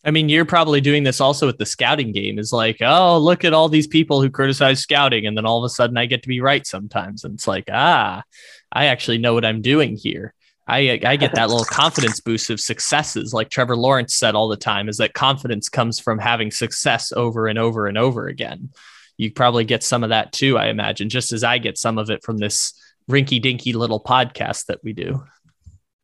I mean, you're probably doing this also with the scouting game. Is like, oh, look at all these people who criticize scouting, and then all of a sudden I get to be right sometimes, and it's like, ah, I actually know what I'm doing here. I I get that little confidence boost of successes, like Trevor Lawrence said all the time, is that confidence comes from having success over and over and over again. You probably get some of that too, I imagine, just as I get some of it from this rinky dinky little podcast that we do.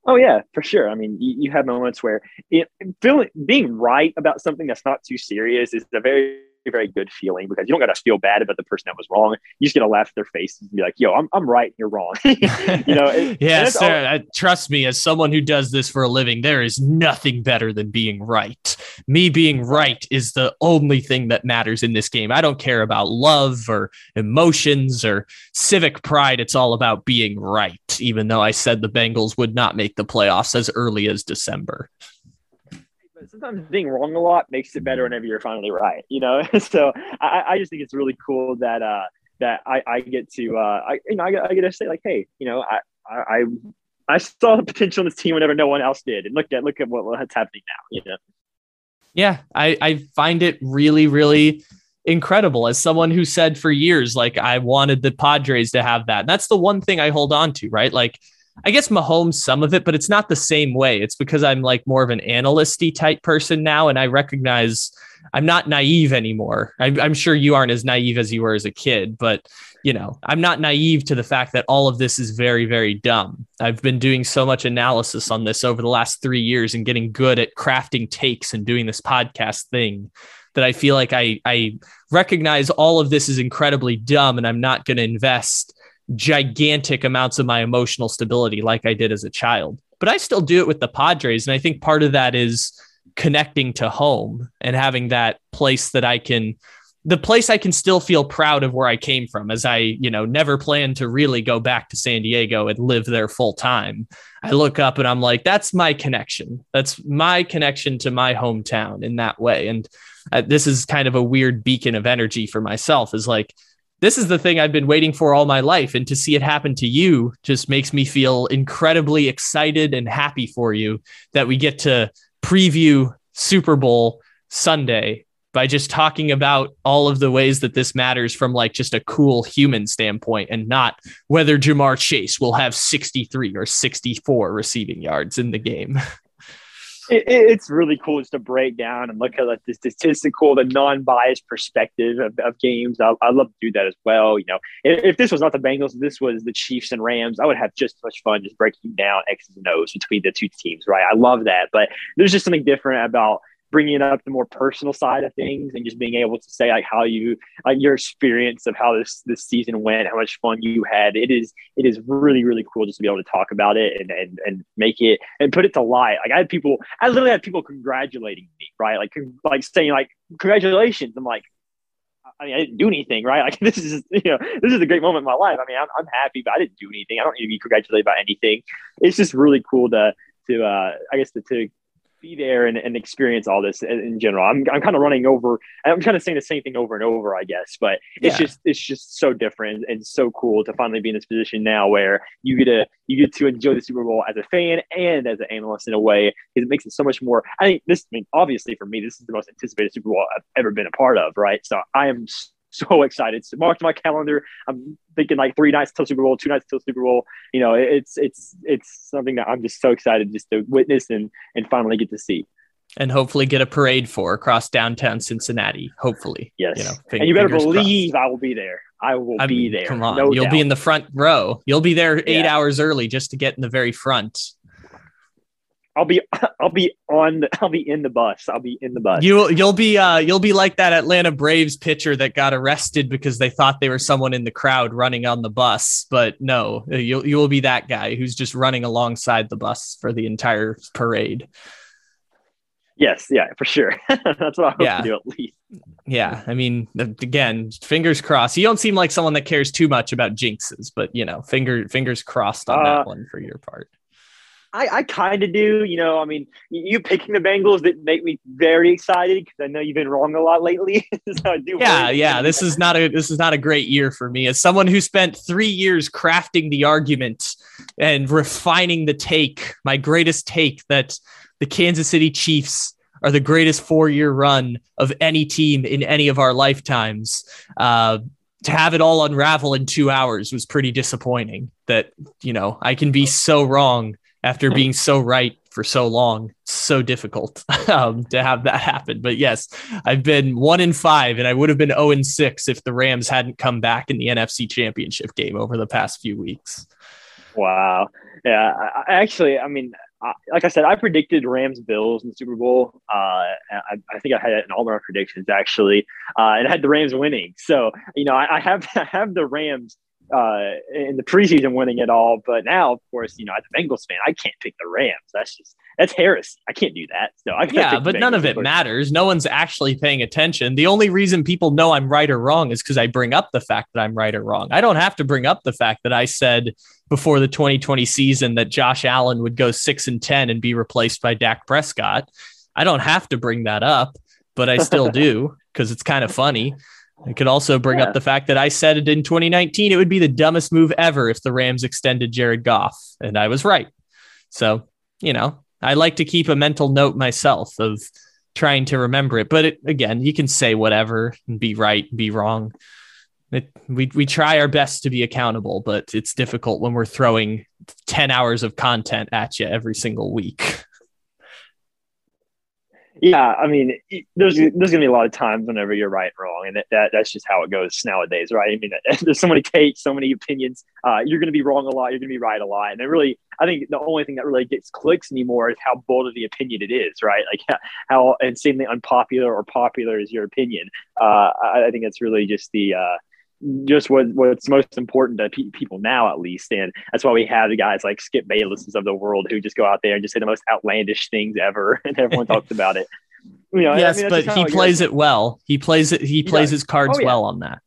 Oh yeah, for sure. I mean, you, you have moments where it, feeling being right about something that's not too serious is a very very good feeling because you don't got to feel bad about the person that was wrong. You just get to laugh at their face and be like, "Yo, I'm I'm right, you're wrong." you know? It, yeah, sir. All- trust me, as someone who does this for a living, there is nothing better than being right. Me being right is the only thing that matters in this game. I don't care about love or emotions or civic pride. It's all about being right. Even though I said the Bengals would not make the playoffs as early as December sometimes being wrong a lot makes it better whenever you're finally right, you know? so I, I just think it's really cool that, uh, that I, I get to, uh, I, you know, I, I get to say like, Hey, you know, I, I, I saw the potential in this team whenever no one else did. And look at, look at what, what's happening now, you know? Yeah. I, I find it really, really incredible as someone who said for years, like I wanted the Padres to have that. And that's the one thing I hold on to, right? Like, I guess Mahomes some of it, but it's not the same way. It's because I'm like more of an analysty type person now, and I recognize I'm not naive anymore. I'm, I'm, sure you aren't as naive as you were as a kid, but you know, I'm not naive to the fact that all of this is very, very dumb. I've been doing so much analysis on this over the last three years and getting good at crafting takes and doing this podcast thing that I feel like I I recognize all of this is incredibly dumb, and I'm not going to invest gigantic amounts of my emotional stability like I did as a child. But I still do it with the Padres. And I think part of that is connecting to home and having that place that I can the place I can still feel proud of where I came from as I, you know, never plan to really go back to San Diego and live there full time. I look up and I'm like, that's my connection. That's my connection to my hometown in that way. And uh, this is kind of a weird beacon of energy for myself is like, this is the thing I've been waiting for all my life. And to see it happen to you just makes me feel incredibly excited and happy for you that we get to preview Super Bowl Sunday by just talking about all of the ways that this matters from like just a cool human standpoint and not whether Ja'Marr Chase will have 63 or 64 receiving yards in the game. it, it's really cool just to break down and look at like the statistical, the non-biased perspective of, of games. I, love to do that as well. You know, if, if, this was not the Bengals, this was the Chiefs and Rams, I would have just as much fun just breaking down X's and O's between the two teams, right? I love that, but there's just something different about bringing up the more personal side of things and just being able to say like how you like your experience of how this this season went how much fun you had it is it is really really cool just to be able to talk about it and and, and make it and put it to light like i had people i literally had people congratulating me right like like saying like congratulations i'm like I mean, I didn't do anything, right? Like this is, you know, this is a great moment in my life. I mean, I'm, I'm happy, but I didn't do anything. I don't need to be congratulated by anything. It's just really cool to, to, uh, I guess to, to be there and, and experience all this in, general. I'm, I'm kind of running over. I'm kind of saying the same thing over and over, I guess, but it's yeah. just it's just so different and so cool to finally be in this position now where you get to you get to enjoy the Super Bowl as a fan and as an analyst in a way because it makes it so much more. I think this. I mean, obviously for me, this is the most anticipated Super Bowl I've ever been a part of. Right, so I am so excited. So mark my calendar. I'm thinking like three nights till Super Bowl, two nights till Super Bowl. You know, it's it's it's something that I'm just so excited just to witness and and finally get to see. And hopefully get a parade for across downtown Cincinnati. Hopefully, yes. You know, and you better believe crossed. I will be there. I will I be there. Come on, no you'll doubt. be in the front row. You'll be there eight yeah. hours early just to get in the very front. I'll be I'll be on the, I'll be in the bus. I'll be in the bus. You you'll be uh you'll be like that Atlanta Braves pitcher that got arrested because they thought they were someone in the crowd running on the bus, but no, you'll you will be that guy who's just running alongside the bus for the entire parade. Yes, yeah, for sure. That's what I hope yeah. to do at least. Yeah, I mean, again, fingers crossed. You don't seem like someone that cares too much about jinxes, but you know, finger fingers crossed on uh, that one for your part. I, I kind of do. You know, I mean, you picking the Bengals that make me very excited because I know you've been wrong a lot lately. so I do. Yeah, yeah. This is not a this is not a great year for me as someone who spent three years crafting the argument and refining the take. My greatest take that the Kansas City Chiefs are the greatest four year run of any team in any of our lifetimes. Uh, to have it all unravel in two hours was pretty disappointing. That you know I can be so wrong after being so right for so long. so difficult um, to have that happen. But yes, I've been one in five, and I would have been 0 and six if the Rams hadn't come back in the NFC Championship game over the past few weeks. Wow. Yeah. I, actually, I mean, I, like I said, I predicted Rams Bills in the Super Bowl. Uh, I, I, think I had it in all my predictions actually, uh, and I had the Rams winning. So you know, I, I have I have the Rams uh, in the preseason winning it all. But now, of course, you know, as a Bengals fan, I can't pick the Rams. That's just that's Harris. I can't do that. So I yeah, but none of it matters. No one's actually paying attention. The only reason people know I'm right or wrong is because I bring up the fact that I'm right or wrong. I don't have to bring up the fact that I said before the 2020 season that Josh Allen would go six and ten and be replaced by Dak Prescott. I don't have to bring that up, but I still do because it's kind of funny. I could also bring yeah. up the fact that I said it in 2019 it would be the dumbest move ever if the Rams extended Jared Goff, and I was right. So, you know, I like to keep a mental note myself of trying to remember it. But it, again, you can say whatever and be right, be wrong. It, we we try our best to be accountable, but it's difficult when we're throwing 10 hours of content at you every single week. yeah, I mean, there's there's gonna be a lot of times whenever you're right and wrong, and that, that that's just how it goes nowadays, right? I mean, there's so many takes, so many opinions. Uh, you're gonna be wrong a lot, you're gonna be right a lot, and it really, I think the only thing that really gets clicks anymore is how bold of the opinion it is, right? Like how insanely unpopular or popular is your opinion. Uh, I, I think it's really just the uh, just what what's most important to pe- people now, at least. And that's why we have the guys like Skip Baylesses of the world who just go out there and just say the most outlandish things ever, and everyone talks about it. You know, yes, I mean, but he plays it well. He plays it. He, he plays does. his cards oh, yeah. well on that.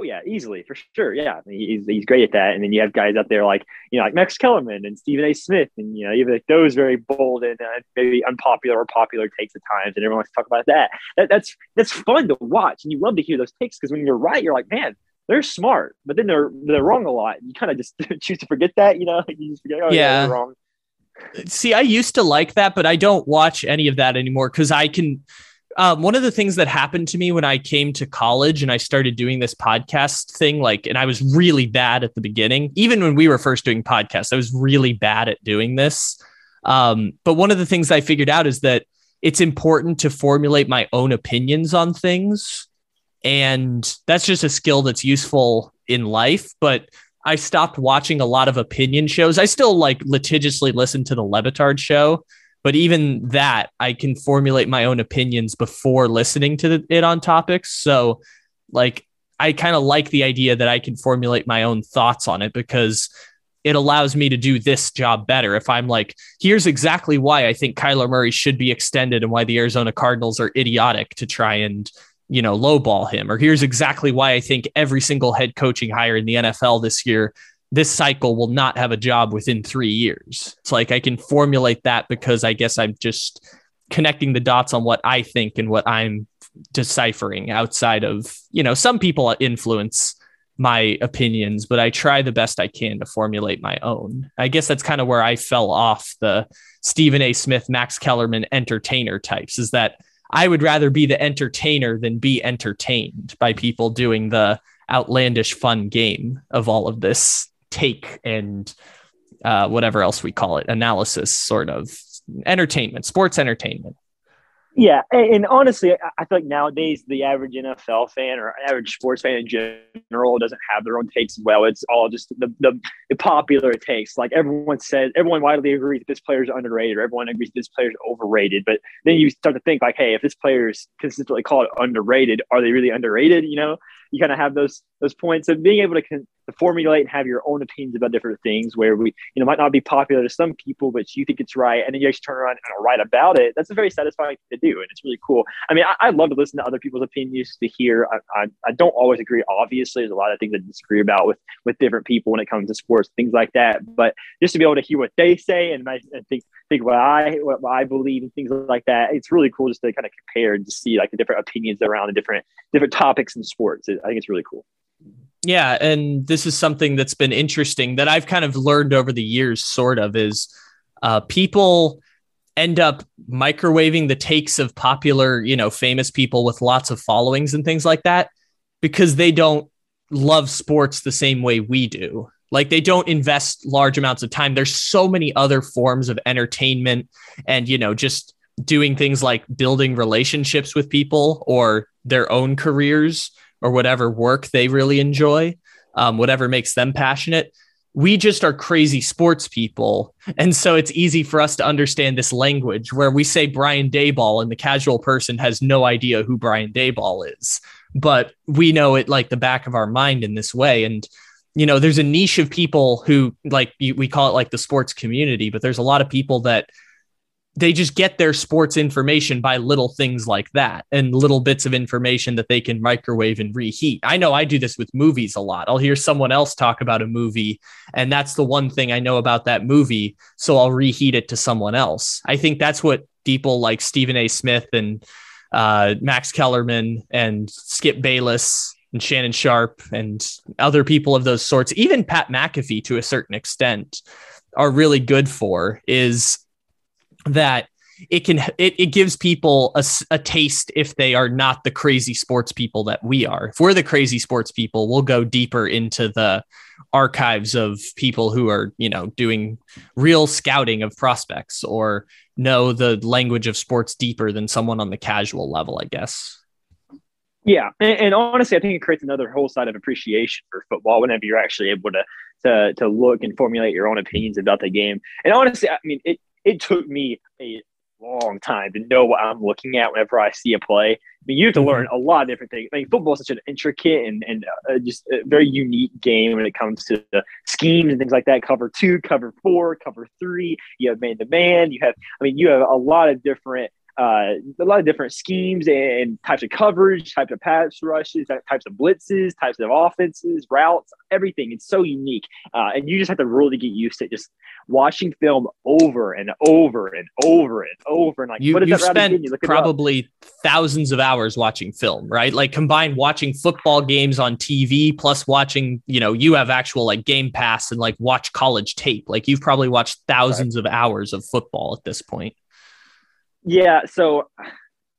Oh yeah, easily for sure. Yeah, he's, he's great at that. And then you have guys out there like you know like Max Kellerman and Stephen A. Smith, and you know you have like those very bold and uh, maybe unpopular or popular takes at times, and everyone wants to talk about that. that. That's that's fun to watch, and you love to hear those takes because when you're right, you're like, man, they're smart, but then they're they're wrong a lot. You kind of just choose to forget that, you know. You just forget, oh, yeah, yeah wrong. See, I used to like that, but I don't watch any of that anymore because I can um, one of the things that happened to me when I came to college and I started doing this podcast thing, like, and I was really bad at the beginning, even when we were first doing podcasts, I was really bad at doing this. Um, but one of the things I figured out is that it's important to formulate my own opinions on things. And that's just a skill that's useful in life. But I stopped watching a lot of opinion shows. I still like litigiously listen to the Le Batard show but even that, I can formulate my own opinions before listening to it on topics. So, like, I kind of like the idea that I can formulate my own thoughts on it because it allows me to do this job better. If I'm like, here's exactly why I think Kyler Murray should be extended and why the Arizona Cardinals are idiotic to try and, you know, lowball him, or here's exactly why I think every single head coaching hire in the NFL this year this cycle will not have a job within three years. It's like I can formulate that because I guess I'm just connecting the dots on what I think and what I'm deciphering outside of, you know, some people influence my opinions, but I try the best I can to formulate my own. I guess that's kind of where I fell off the Stephen A. Smith, Max Kellerman entertainer types is that I would rather be the entertainer than be entertained by people doing the outlandish fun game of all of this take and uh, whatever else we call it, analysis, sort of entertainment, sports entertainment. Yeah, and, honestly, I feel like nowadays the average NFL fan or average sports fan in general doesn't have their own takes well. It's all just the, the, the popular takes. Like everyone says, everyone widely agrees that this player is underrated, or everyone agrees this player is overrated. But then you start to think like, hey, if this player is consistently called underrated, are they really underrated? You know, you kind of have those those points of being able to, con- to formulate and have your own opinions about different things where we you know might not be popular to some people but you think it's right and then you actually turn around and write about it. That's a very satisfying thing to do and it's really cool. I mean i, I love to listen to other people's opinions to hear. I, I, I, don't always agree obviously. There's a lot of things i disagree about with with different people when it comes to sports things like that but just to be able to hear what they say and, and think think what i what i believe and things like that it's really cool just to kind of compare and see like the different opinions around the different different topics in sports i think it's really cool yeah, and this is something that's been interesting that I've kind of learned over the years, sort of, is uh, people end up microwaving the takes of popular, you know, famous people with lots of followings and things like that because they don't love sports the same way we do. Like they don't invest large amounts of time. There's so many other forms of entertainment and, you know, just doing things like building relationships with people or their own careers or whatever work they really enjoy, um, whatever makes them passionate. We just are crazy sports people. And so it's easy for us to understand this language where we say Brian Daboll and the casual person has no idea who Brian Daboll is. But we know it like the back of our mind in this way. And, you know, there's a niche of people who like we call it like the sports community, but there's a lot of people that they just get their sports information by little things like that and little bits of information that they can microwave and reheat. I know I do this with movies a lot. I'll hear someone else talk about a movie, and that's the one thing I know about that movie. So I'll reheat it to someone else. I think that's what people like Stephen A. Smith and uh, Max Kellerman and Skip Bayless and Shannon Sharpe and other people of those sorts, even Pat McAfee to a certain extent, are really good for is that it can it, it gives people a, a taste if they are not the crazy sports people that we are. If we're the crazy sports people we'll go deeper into the archives of people who are you know doing real scouting of prospects or know the language of sports deeper than someone on the casual level i guess yeah and, and honestly i think it creates another whole side of appreciation for football whenever you're actually able to to, to look and formulate your own opinions about the game and honestly i mean it it took me a long time to know what I'm looking at whenever I see a play. I mean, you have to learn mm-hmm. a lot of different things. I mean, football is such an intricate and, and uh, just a very unique game when it comes to the schemes and things like that. Cover two, cover four, cover three. You have man to man. You have, I mean, you have a lot of different uh, a lot of different schemes and types of coverage, types of pass rushes, types of blitzes, types of offenses, routes, everything. It's so unique. Uh, and you just have to really get used to just watching film over and over and over and over. And like, you, you spent you probably thousands of hours watching film, right? Like combine watching football games on TV plus watching, you know, you have actual like game pass and like watch college tape. Like you've probably watched thousands right. of hours of football at this point. Yeah, so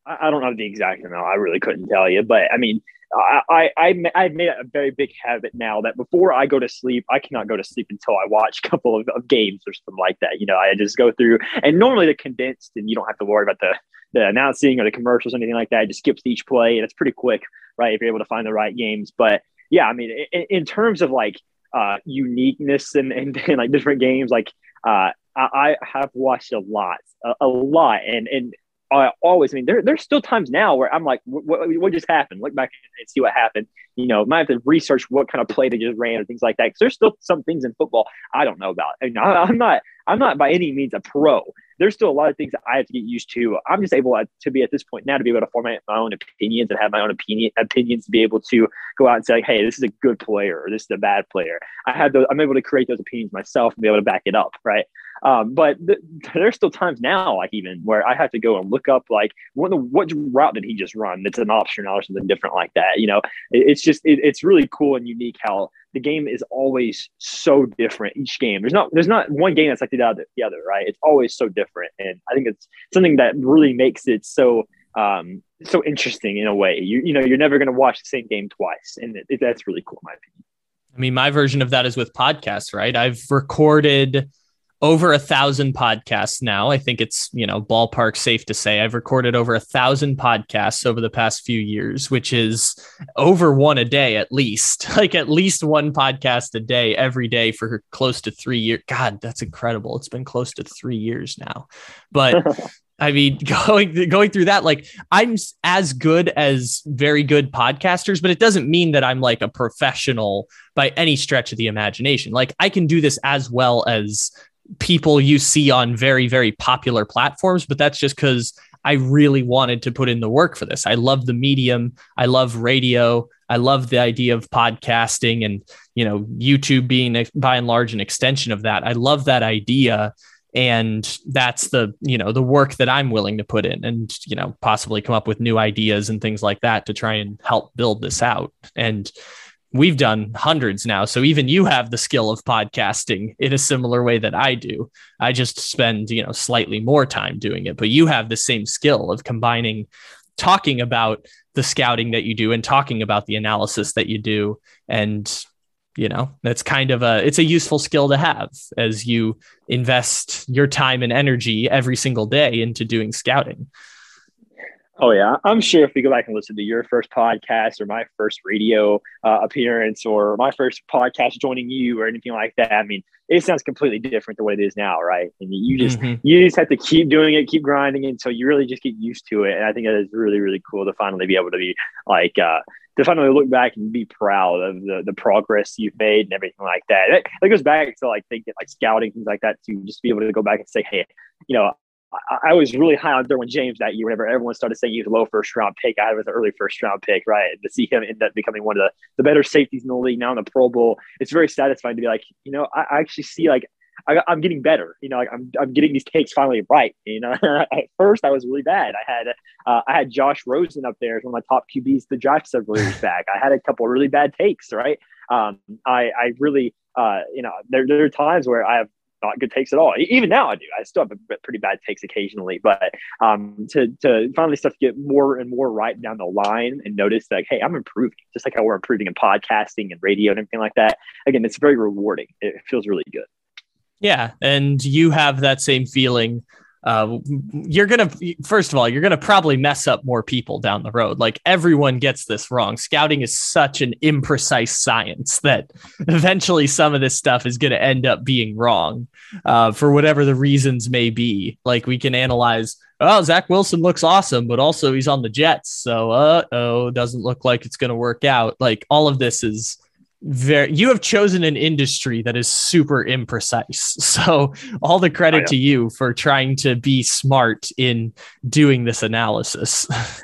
I don't know the exact amount. I really couldn't tell you, but I mean, I, I, I've made a very big habit now that before I go to sleep, I cannot go to sleep until I watch a couple of, of games or something like that. You know, I just go through, and normally they're condensed, and you don't have to worry about the the announcing or the commercials or anything like that. It just skips each play, and it's pretty quick, right? If you're able to find the right games. But yeah, I mean, in, in terms of like uh, uniqueness and, and, and like different games, like uh, I, have watched a lot, a, a, lot, and and I always, I mean, there, there's still times now where I'm like, what, what just happened? Look back and see what happened. You know, might have to research what kind of play they just ran or things like that. Because there's still some things in football I don't know about. I mean, I, I'm not, I'm not by any means a pro. There's still a lot of things that I have to get used to. I'm just able to be at this point now to be able to format my own opinions and have my own opinion opinions to be able to go out and say, hey, this is a good player or this is a bad player. I have those. I'm able to create those opinions myself and be able to back it up, right? Um, but th- there's still times now, like even where I have to go and look up like what what route did he just run? That's an option or something different like that. You know, it, it's just it, it's really cool and unique how the game is always so different each game. There's not there's not one game that's like the other, the other, right? It's always so different, and I think it's something that really makes it so um, so interesting in a way. You you know you're never going to watch the same game twice, and it, it, that's really cool in my opinion. I mean, my version of that is with podcasts, right? I've recorded over a thousand podcasts now. I think it's, you know, ballpark safe to say I've recorded over a thousand podcasts over the past few years, which is over one a day at least, like at least one podcast a day every day for close to three years. God, that's incredible. It's been close to three years now. But I mean, going going through that, like I'm as good as very good podcasters, but it doesn't mean that I'm like a professional by any stretch of the imagination. Like I can do this as well as people you see on very, very popular platforms, but that's just because I really wanted to put in the work for this. I love the medium. I love radio. I love the idea of podcasting and, you know, YouTube being by and large an extension of that. I love that idea. And that's the, you know, the work that I'm willing to put in and, you know, possibly come up with new ideas and things like that to try and help build this out. And, we've done hundreds now. So even you have the skill of podcasting in a similar way that I do. I just spend, you know, slightly more time doing it, but you have the same skill of combining talking about the scouting that you do and talking about the analysis that you do. And, you know, that's kind of a, it's a useful skill to have as you invest your time and energy every single day into doing scouting. Oh yeah, I'm sure if we go back and listen to your first podcast or my first radio uh, appearance or my first podcast joining you or anything like that, I mean, it sounds completely different to what it is now, right? And you just mm-hmm. you just have to keep doing it, keep grinding until you really just get used to it. And I think that is really really cool to finally be able to be like uh, to finally look back and be proud of the, the progress you've made and everything like that. That, that goes back to like thinking like scouting things like that to just be able to go back and say, hey, you know, I, I was really high on Derwin James that year. Whenever everyone started saying he was a low first round pick, I was an early first round pick, right? And to see him end up becoming one of the, the better safeties in the league now in the Pro Bowl, it's very satisfying to be like, you know, I, I actually see like I, am getting better. You know, like I'm, I'm getting these takes finally right. You know, at first I was really bad. I had uh, I had Josh Rosen up there as one of my top QBs the draft several years back. I had a couple really bad takes. Right. Um, I I really uh, you know there there are times where I have not good takes at all. Even now, I do. I still have a pretty bad takes occasionally, but um, to to finally start to get more and more right down the line and notice that hey, I'm improving, just like how we're improving in podcasting and radio and everything like that. Again, it's very rewarding. It feels really good. Yeah, and you have that same feeling uh, you're gonna first of all you're gonna probably mess up more people down the road. Like everyone gets this wrong. Scouting is such an imprecise science that eventually some of this stuff is gonna end up being wrong uh, for whatever the reasons may be. Like we can analyze oh zach wilson looks awesome but also he's on the jets so uh-oh doesn't look like it's gonna work out. Like all of this is very you have chosen an industry that is super imprecise so all the credit to you for trying to be smart in doing this analysis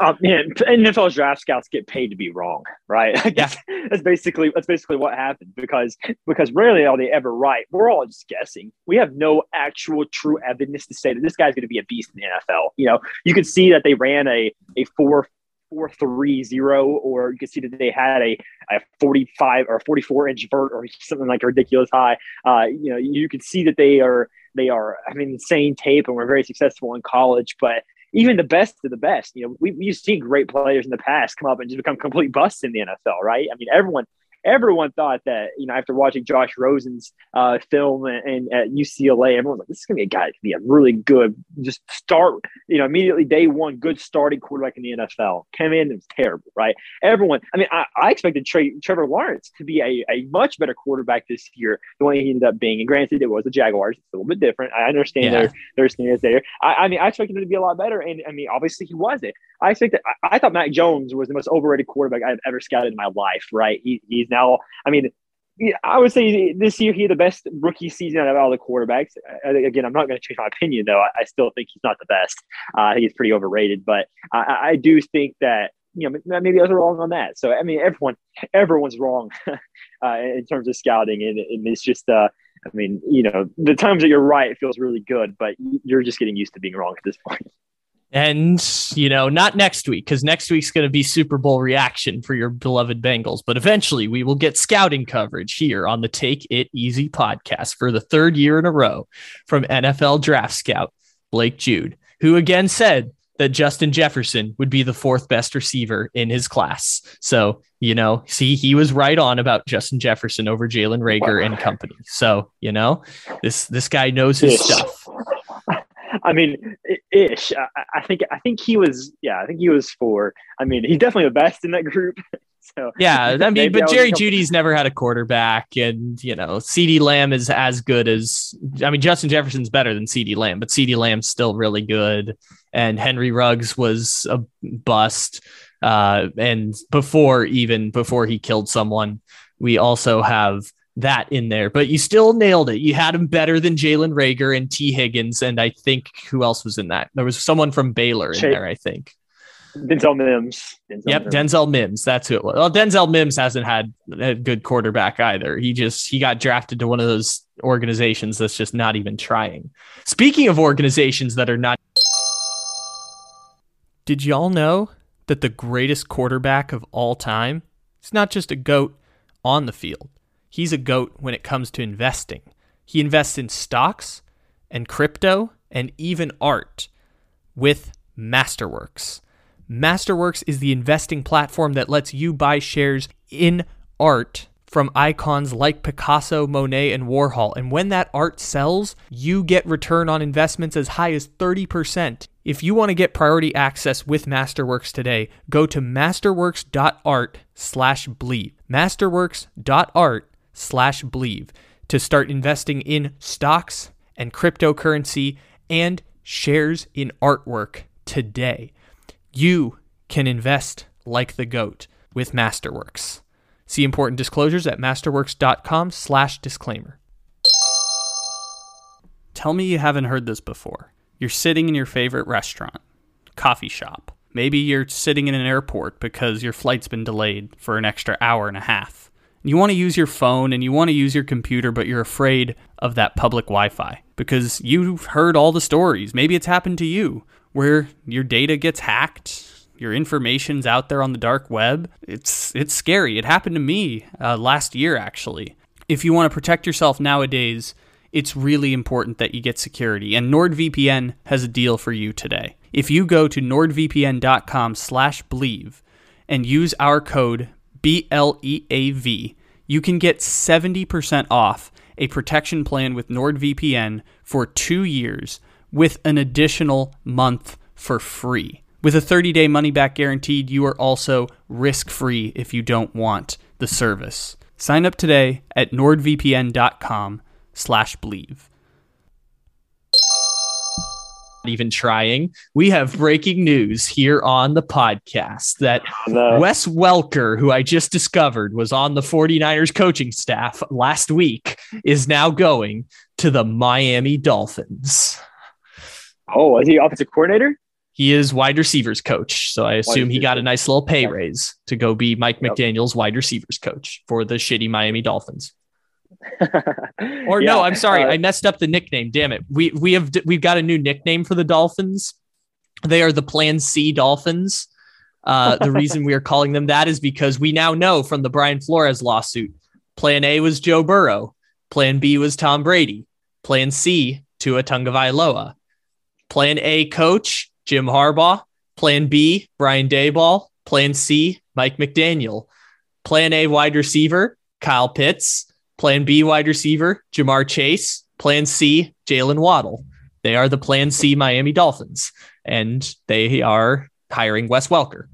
um, yeah, NFL draft scouts get paid to be wrong, right? I Yeah. that's basically that's basically what happened because because rarely are they ever right. We're all just guessing. We have no actual true evidence to say that this guy's going to be a beast in the NFL. You know, you could see that they ran a a four four three zero, or you can see that they had a, a forty five or forty four inch vert or something like ridiculous high. Uh, you know, you can see that they are they are I mean insane tape and were very successful in college, but even the best of the best, you know, we, we've seen great players in the past come up and just become complete busts in the NFL, right? I mean, everyone everyone thought that you know after watching Josh Rosen's uh, film and, and, at UCLA, everyone's like, this is gonna be a guy to be a really good, just start, you know, immediately day one, good starting quarterback in the NFL. Came in, and was terrible, right? Everyone, I mean, I, I expected Trey, Trevor Lawrence to be a, a much better quarterback this year than what he ended up being. And granted, it was the Jaguars; it's a little bit different. I understand yeah. their their standards there. I, I mean, I expected him to be a lot better, and I mean, obviously he wasn't. I expected. I, I thought Mac Jones was the most overrated quarterback I've ever scouted in my life. Right? He, he's now, I mean, I would say this year he had the best rookie season out of all the quarterbacks. Again, I'm not going to change my opinion though. I, still think he's not the best. Uh, I think he's pretty overrated, but I, I, do think that you know maybe I was wrong on that. So I mean, everyone everyone's wrong uh, in terms of scouting, and, and it's just. Uh, I mean, you know, the times that you're right, feels really good, but you're just getting used to being wrong at this point. And, you know, not next week, because next week's going to be Super Bowl reaction for your beloved Bengals. But eventually we will get scouting coverage here on the Take It Easy podcast for the third year in a row from NFL draft scout Blake Jude, who again said that Justin Jefferson would be the fourth best receiver in his class. So, you know, see, he was right on about Justin Jefferson over Jalen Reagor and company. So, you know, this this guy knows his stuff. I mean, ish. I, I, think I think he was. Yeah, I think he was four. I mean, he's definitely the best in that group. so yeah, I mean, but Jerry Jeudy's never had a quarterback, and you know, CeeDee Lamb is as good as. I mean, Justin Jefferson's better than CeeDee Lamb, but CeeDee Lamb's still really good, and Henry Ruggs was a bust. Uh, and before even before he killed someone, we also have that in there, but you still nailed it. You had him better than Jalen Reagor and Tee Higgins, and I think who else was in that? There was someone from Baylor in there, I think. Denzel Mims. Denzel yep, Mims. Denzel Mims. That's who it was. Well, Denzel Mims hasn't had a good quarterback either. He just he got drafted to one of those organizations that's just not even trying. Speaking of organizations that are not Did y'all know that the greatest quarterback of all time is not just a goat on the field? He's a goat when it comes to investing. He invests in stocks and crypto and even art with Masterworks. Masterworks is the investing platform that lets you buy shares in art from icons like Picasso, Monet, and Warhol. And when that art sells, you get return on investments as high as 30%. If you want to get priority access with Masterworks today, go to masterworks.art slash bleed. Masterworks.art slash believe to start investing in stocks and cryptocurrency and shares in artwork today. You can invest like the GOAT with Masterworks. See important disclosures at masterworks.com slash disclaimer. Tell me you haven't heard this before. You're sitting in your favorite restaurant, coffee shop. Maybe you're sitting in an airport because your flight's been delayed for an extra hour and a half you want to use your phone and you want to use your computer, but you're afraid of that public Wi Fi because you've heard all the stories. Maybe it's happened to you where your data gets hacked, your information's out there on the dark web. It's, it's scary. It happened to me uh, last year, actually. If you want to protect yourself nowadays, it's really important that you get security. And NordVPN has a deal for you today. If you go to nordvpn.com slash bleav and use our code B L E A V, you can get 70% off a protection plan with NordVPN for two years with an additional month for free. With a 30-day money-back guaranteed, you are also risk-free if you don't want the service. Sign up today at nordvpn.com slash believe. Even trying. We have breaking news here on the podcast that The- Wes Welker, who I just discovered was on the 49ers coaching staff last week, is now going to the Miami Dolphins. oh, is he offensive coordinator? He is wide receivers coach. So I assume he got a nice little pay raise to go be Mike McDaniel's wide receivers coach for the shitty Miami Dolphins. Or or no, I'm sorry, I messed up the nickname. Damn it. We we have we've got a new nickname for the Dolphins. They are the Plan C Dolphins. Uh, the reason we are calling them that is because we now know from the Brian Flores lawsuit, Plan A was Joe Burrow, Plan B was Tom Brady, Plan C Tua Tagovailoa, Plan A coach Jim Harbaugh, Plan B Brian Daboll, Plan C Mike McDaniel, Plan A wide receiver Kyle Pitts, Plan B wide receiver Ja'Marr Chase, Plan C Jaylen Waddle. They are the Plan C Miami Dolphins, and they are hiring Wes Welker,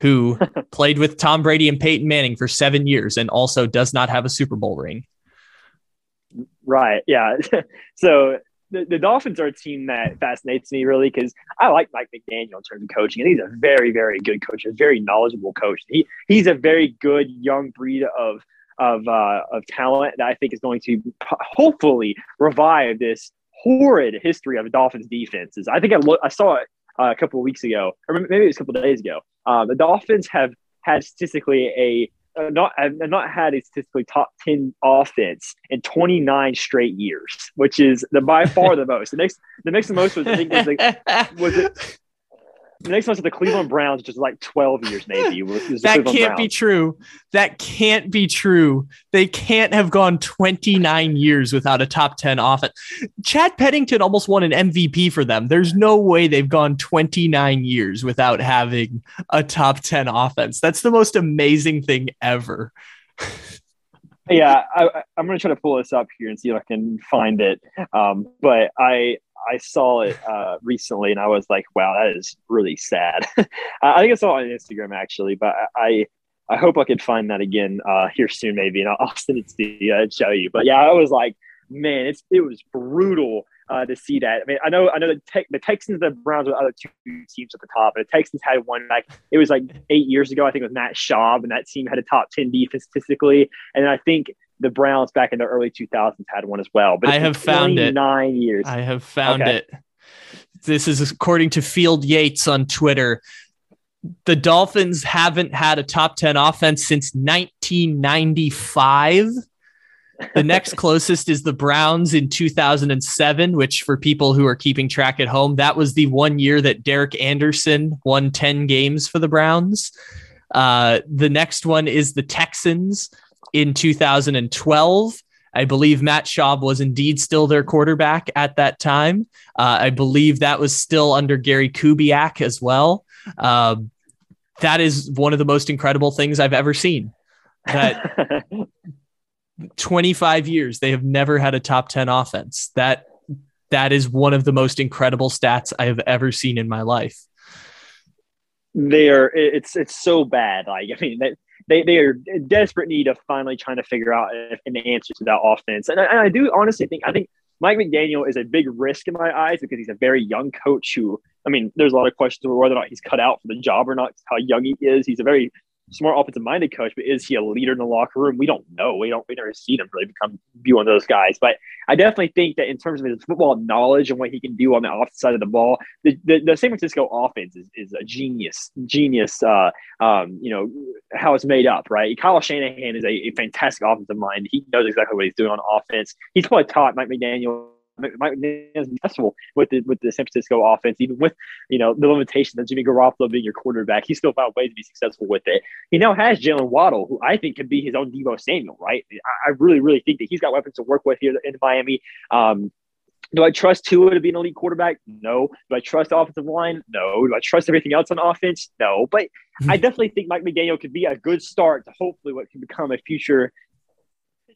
who played with Tom Brady and Peyton Manning for seven years and also does not have a Super Bowl ring. Right. Yeah. so the, the Dolphins are a team that fascinates me really because I like Mike McDaniel in terms of coaching, and he's a very, very good coach, a very knowledgeable coach. He he's a very good young breed of of uh, of talent that I think is going to hopefully revive this horrid history of Dolphins defenses. I think I look, I saw it uh, a couple of weeks ago, or maybe it was a couple of days ago. Uh, the Dolphins have had statistically a uh, not have not had a statistically top 10 offense in 29 straight years, which is the by far the most. The next the next most was I think was, the, was it the next of the Cleveland Browns, which is like 12 years maybe. Was, was the that can't be true. That can't be true. They can't have gone 29 years without a top 10 offense. Chad Pennington almost won an MVP for them. There's no way they've gone 29 years without having a top 10 offense. That's the most amazing thing ever. yeah, I, I- I'm gonna try to pull this up here and see if I can find it. Um, but I I saw it uh, recently and I was like, wow, that is really sad. I think I saw it on Instagram actually, but I I hope I could find that again uh, here soon maybe, and I'll, send it to you and show you. But yeah, I was like, man, it's it was brutal. Uh, to see that, I mean, I know, I know the, Tex the Texans, and the Browns were the other two teams at the top, and the Texans had one like it was like eight years ago. I think it was Matt Schaub, and that team had a top ten defense statistically, and I think the Browns back in the early 2000s had one as well. But I have found it. Nine years. I have found Okay. it. This is according to Field Yates on Twitter. The Dolphins haven't had a top 10 offense since 1995. The next closest is the Browns in 2007, which for people who are keeping track at home, that was the one year that Derek Anderson won 10 games for the Browns. Uh, the next one is the Texans in 2012. I believe Matt Schaub was indeed still their quarterback at that time. Uh, I believe that was still under Gary Kubiak as well. Um, that is one of the most incredible things I've ever seen. That 25 years they have never had a top 10 offense. That that is one of the most incredible stats I have ever seen in my life. they are it's it's so bad like i mean they they, they are desperate need of finally trying to figure out if- an answer to that offense. And I, and I do honestly think i think mike mcdaniel is a big risk in my eyes because he's a very young coach who i mean there's a lot of questions over whether or not he's cut out for the job or not how young he is. He's a very smart offensive minded coach but is he a leader in the locker room we don't know we don't we never seen him really become be one of those guys but i definitely think that in terms of his football knowledge and what he can do on the offensive side of the ball the, the, the San Francisco offense is, is a genius, genius. Uh, um, you know how it's made up, right? Kyle Shanahan is a, a fantastic offensive mind. He knows exactly what he's doing on offense. He's probably taught Mike McDaniel. Mike McDaniel is successful with the with the San Francisco offense, even with you know the limitations of Jimmy Garoppolo being your quarterback. He still found ways to be successful with it. He now has Jaylen Waddle, who I think could be his own Deebo Samuel, right? I, I really, really think that he's got weapons to work with here in Miami. Um, do I trust Tua to be an elite quarterback? No. Do I trust the offensive line? No. Do I trust everything else on offense? No. But I definitely think Mike McDaniel could be a good start to hopefully what can become a future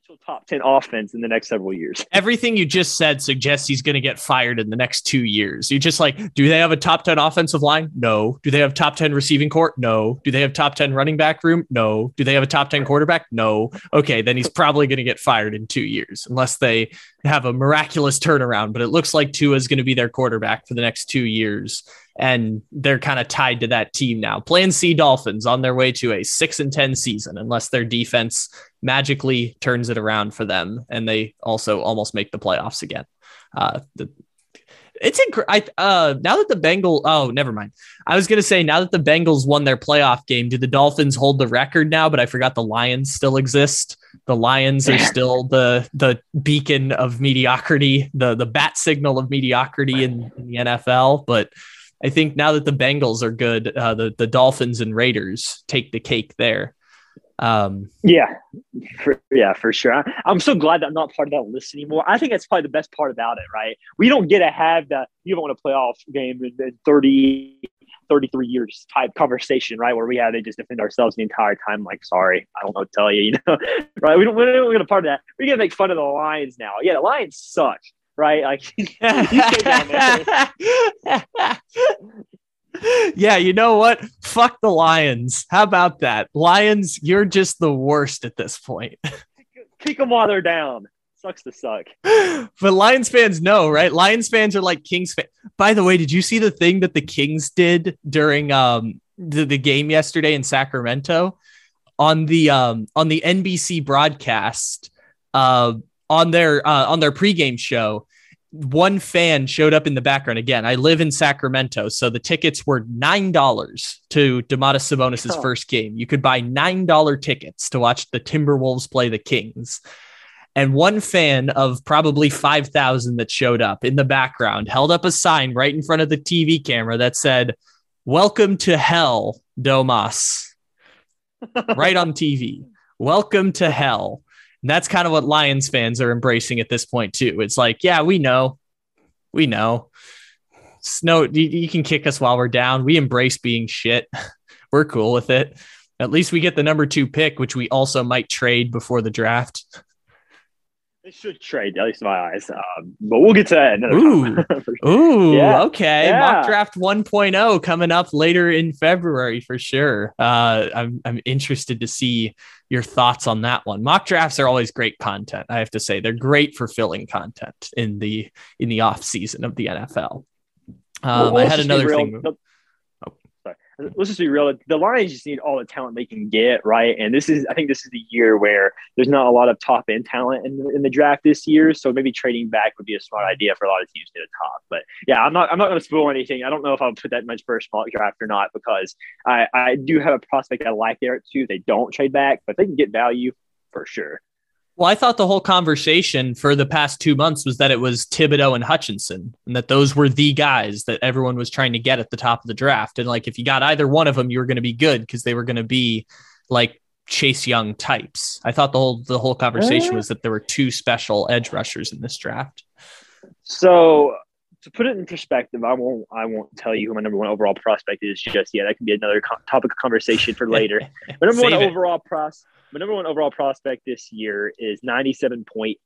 potential top 10 offense in the next several years. Everything you just said suggests he's going to get fired in the next two years. You're just like, do they have a top 10 offensive line? No. Do they have top 10 receiving court? No. Do they have top 10 running back room? No. Do they have a top 10 quarterback? No. Okay, then he's probably going to get fired in two years unless they have a miraculous turnaround. But it looks like Tua is going to be their quarterback for the next two years and they're kind of tied to that team now. Plan C Dolphins on their way to a six and ten season, unless their defense magically turns it around for them, and they also almost make the playoffs again. Uh, the, it's inc- uh now that the Bengals oh never mind. I was gonna say now that the Bengals won their playoff game, do the Dolphins hold the record now? But I forgot the Lions still exist. The Lions are still the the beacon of mediocrity, the the bat signal of mediocrity in, in the NFL. But I think now that the Bengals are good, uh, the the Dolphins and Raiders take the cake there. Um, yeah, for, yeah, for sure. I, am so glad that I'm not part of that list anymore. I think that's probably the best part about it, right? We don't get to have that you don't want to playoff game in, in 30, 33 years type conversation, right? Where we have to just defend ourselves the entire time. Like, sorry, I don't know what to tell you, you know, right? We don't, we don't get a part of that. We get to make fun of the Lions now. Yeah, the Lions suck right? Like yeah, you know what? Fuck the Lions. How about that? Lions, you're just the worst at this point. Kick them while they're down. Sucks to suck. But Lions fans know, right? Lions fans are like Kings fans. By the way, did you see the thing that the Kings did during um the, the game yesterday in Sacramento? On the um on the NBC broadcast, uh on their uh, on their pregame show, one fan showed up in the background. Again, I live in Sacramento, so the tickets were nine dollars to Domantas Sabonis's oh. first game. You could buy nine dollar tickets to watch the Timberwolves play the Kings. And one fan of probably 5,000 that showed up in the background held up a sign right in front of the TV camera that said, Welcome to hell, Domas. right on TV. Welcome to hell. And that's kind of what Lions fans are embracing at this point too. It's like, yeah, we know, we know. Snow, you, you can kick us while we're down. We embrace being shit. we're cool with it. At least we get the number two pick, which we also might trade before the draft. They should trade, at least in my eyes. Um, but we'll get to that another Ooh, time. Ooh yeah. okay. Yeah. Mock draft 1.0 coming up later in February for sure. Uh, I'm I'm interested to see your thoughts on that one. Mock drafts are always great content. I have to say they're great for filling content in the in the off season of the NFL. Um, well, I had another thing let's just be real. The Lions just need all the talent they can get, right? And this is, I think, this is the year where there's not a lot of top end talent in, in the draft this year. So maybe trading back would be a smart idea for a lot of teams to the top. But yeah, I'm not, I'm not going to spoil anything. I don't know if I'll put that much first small draft or not because I, I do have a prospect I like there too. They don't trade back, but they can get value for sure. Well, I thought the whole conversation for the past two months was that it was Thibodeaux and Hutchinson, and that those were the guys that everyone was trying to get at the top of the draft. And like, if you got either one of them, you were going to be good because they were going to be like Chase Young types. I thought the whole the whole conversation was that there were two special edge rushers in this draft. So to put it in perspective, I won't I won't tell you who my number one overall prospect is just yet. That can be another co- topic of conversation for later. My number one it. overall prospect my number one overall prospect this year is 97.8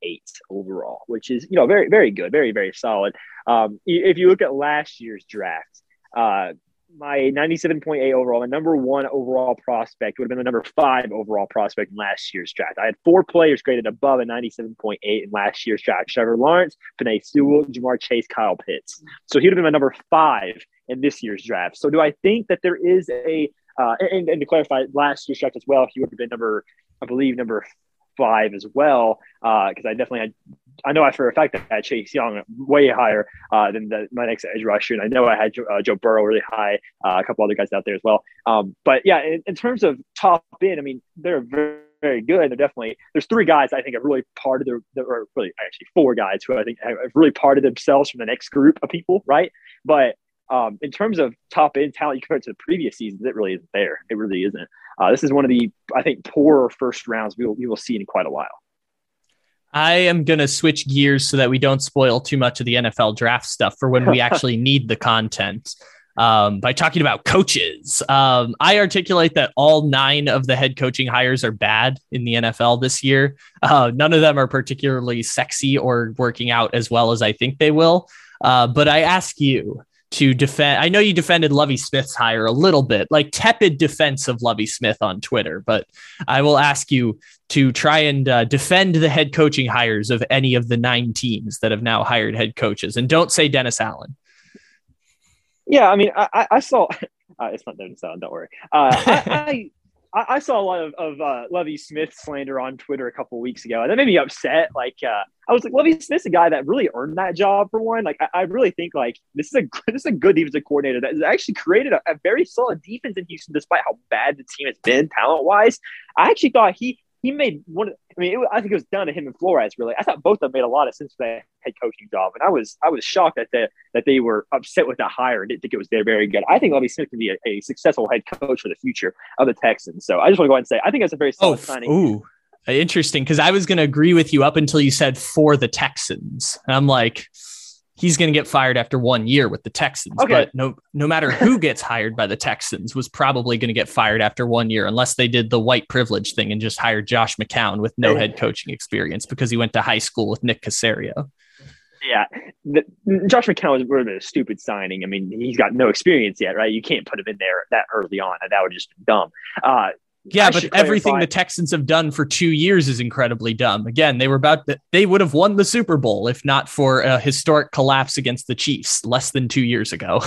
overall, which is, you know, very, very good, very, very solid. Um, if you look at last year's draft, uh, my 97.8 overall, my number one overall prospect would have been the number five overall prospect in last year's draft. I had four players graded above a 97.8 in last year's draft Trevor Lawrence, Penei Sewell, Ja'Marr Chase, Kyle Pitts. So he would have been my number five in this year's draft. So do I think that there is a uh, and, and, to clarify, last year's draft as well, he would have been number, I believe, number five as well. Because uh, I definitely had, I know I for a fact that I had Chase Young way higher uh, than the, my next edge rusher, and I know I had Joe, uh, Joe Burrow really high, uh, a couple other guys out there as well. Um, but yeah, in, in, terms of top end, I mean, they're very, very good. They're definitely there's three guys I think have really parted their, or really actually four guys who I think have really parted themselves from the next group of people, right? But um, in terms of top end talent compared to the previous seasons, it really isn't there. It really isn't. Uh, this is one of the, I think, poorer first rounds we will, we will see in quite a while. I am going to switch gears so that we don't spoil too much of the NFL draft stuff for when we actually need the content. um, by talking about coaches. Um, I articulate that all nine of the head coaching hires are bad in the NFL this year. Uh, none of them are particularly sexy or working out as well as I think they will. Uh, but I ask you to defend. I know you defended Lovie Smith's hire a little bit, like tepid defense of Lovey Smith on Twitter, but I will ask you to try and uh, defend the head coaching hires of any of the nine teams that have now hired head coaches. And don't say Dennis Allen. Yeah, I mean, I, I saw. Uh, it's not Dennis Allen. Don't worry. Uh, I, I, I saw a lot of, of uh, Lovie Smith slander on Twitter a couple weeks ago, and that made me upset. Like, uh, I was like, Lovie Smith's a guy that really earned that job for one. Like, I, I really think like this is a this is a good defensive coordinator that has actually created a, a very solid defense in Houston, despite how bad the team has been talent wise. I actually thought he he made one. I mean, it, I think it was down to him and Flores. Really, I thought both of them made a lot of sense for that head coaching job, and I was I was shocked that the, that they were upset with the hire and didn't think it was very very good. I think Lovie Smith can be a, a successful head coach for the future of the Texans. So I just want to go ahead and say I think that's a very oh, solid oh, signing. Ooh, interesting because I was going to agree with you up until you said for the Texans, and I'm like he's going to get fired after one year with the Texans. Okay. But no, no matter who gets hired by the Texans was probably going to get fired after one year, unless they did the white privilege thing and just hired Josh McCown with no head coaching experience because he went to high school with Nick Caserio. Yeah, the, Josh McCown was really a stupid signing. I mean, he's got no experience yet, right? You can't put him in there that early on. That would just be dumb. Uh, yeah, I but everything the Texans have done for two years is incredibly dumb. Again, they were about to, they would have won the Super Bowl if not for a historic collapse against the Chiefs less than two years ago.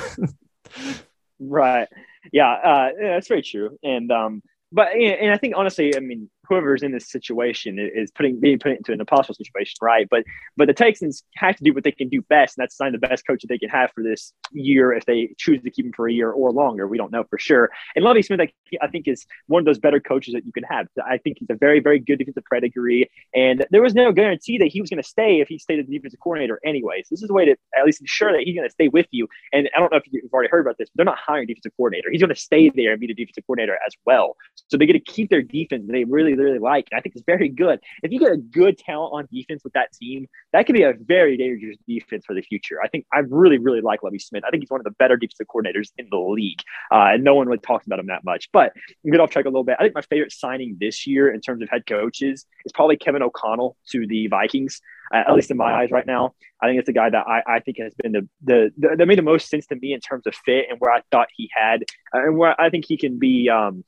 right. Yeah, uh, yeah, that's very true. And um, but and I think honestly, I mean, whoever's in this situation is putting being put into an impossible situation, right? But but the Texans have to do what they can do best, and that's sign the best coach that they can have for this year if they choose to keep him for a year or longer. We don't know for sure. And Lovie Smith, I think, is one of those better coaches that you can have. I think he's a very very good defensive pedigree, and there was no guarantee that he was going to stay if he stayed as defensive coordinator. Anyways, this is a way to at least ensure that he's going to stay with you. And I don't know if you've already heard about this, but they're not hiring defensive coordinator. He's going to stay there and be the defensive coordinator as well. So they get to keep their defense. They really really, like. And I think it's very good. If you get a good talent on defense with that team, that could be a very dangerous defense for the future. I think I really, really like Lovie Smith. I think he's one of the better defensive coordinators in the league. Uh, and no one really talks about him that much. But get off track a little bit. I think my favorite signing this year in terms of head coaches is probably Kevin O'Connell to the Vikings. Uh, at least in my eyes right now. I think it's a guy that I, I think has been the, the, the, that made the most sense to me in terms of fit and where I thought he had uh, and where I think he can be um,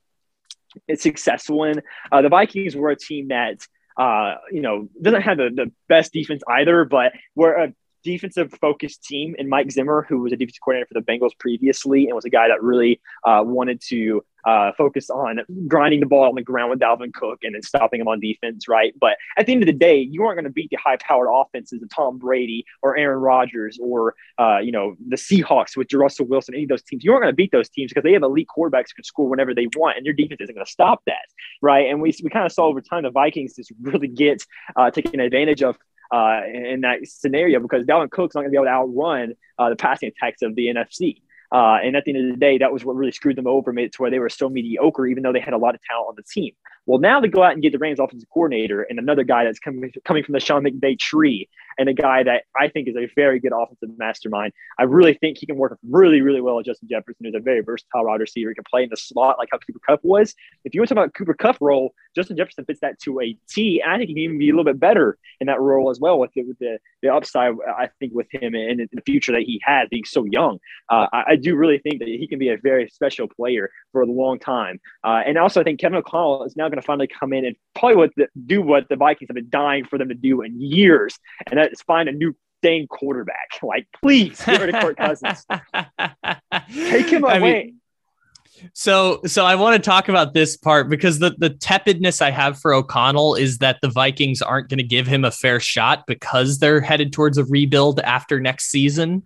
successful in. Uh, the Vikings were a team that uh, you know doesn't have the, the best defense either, but we're a defensive focused team. And Mike Zimmer, who was a defensive coordinator for the Bengals previously, and was a guy that really uh, wanted to uh, focus on grinding the ball on the ground with Dalvin Cook and then stopping him on defense, right? But at the end of the day, you aren't going to beat the high-powered offenses of Tom Brady or Aaron Rodgers or uh, you know the Seahawks with Russell Wilson. Any of those teams, you aren't going to beat those teams because they have elite quarterbacks who can score whenever they want, and your defense isn't going to stop that, right? And we we kind of saw over time the Vikings just really get uh, taking advantage of uh, in that scenario because Dalvin Cook's not going to be able to outrun uh, the passing attacks of the NFC. Uh, and at the end of the day, that was what really screwed them over, made it to where they were so mediocre, even though they had a lot of talent on the team. Well, now they go out and get the Rams offensive coordinator and another guy that's coming coming from the Sean McVay tree, and a guy that I think is a very good offensive mastermind. I really think he can work really, really well with Justin Jefferson, who's a very versatile wide receiver. He can play in the slot like how Cooper Kupp was. If you want to talk about Cooper Kupp role, Justin Jefferson fits that to a T, and I think he can even be a little bit better in that role as well with the, with the, the upside. I think with him and the future that he has being so young, uh, I, I, do really think that he can be a very special player for a long time. Uh, and also, I think Kevin O'Connell is now going to finally come in and probably what the, do what the Vikings have been dying for them to do in years, and that is find a new dang quarterback. Like, please get rid of Kirk Cousins. Take him away. I mean, so, so I want to talk about this part because the the tepidness I have for O'Connell is that the Vikings aren't going to give him a fair shot because they're headed towards a rebuild after next season.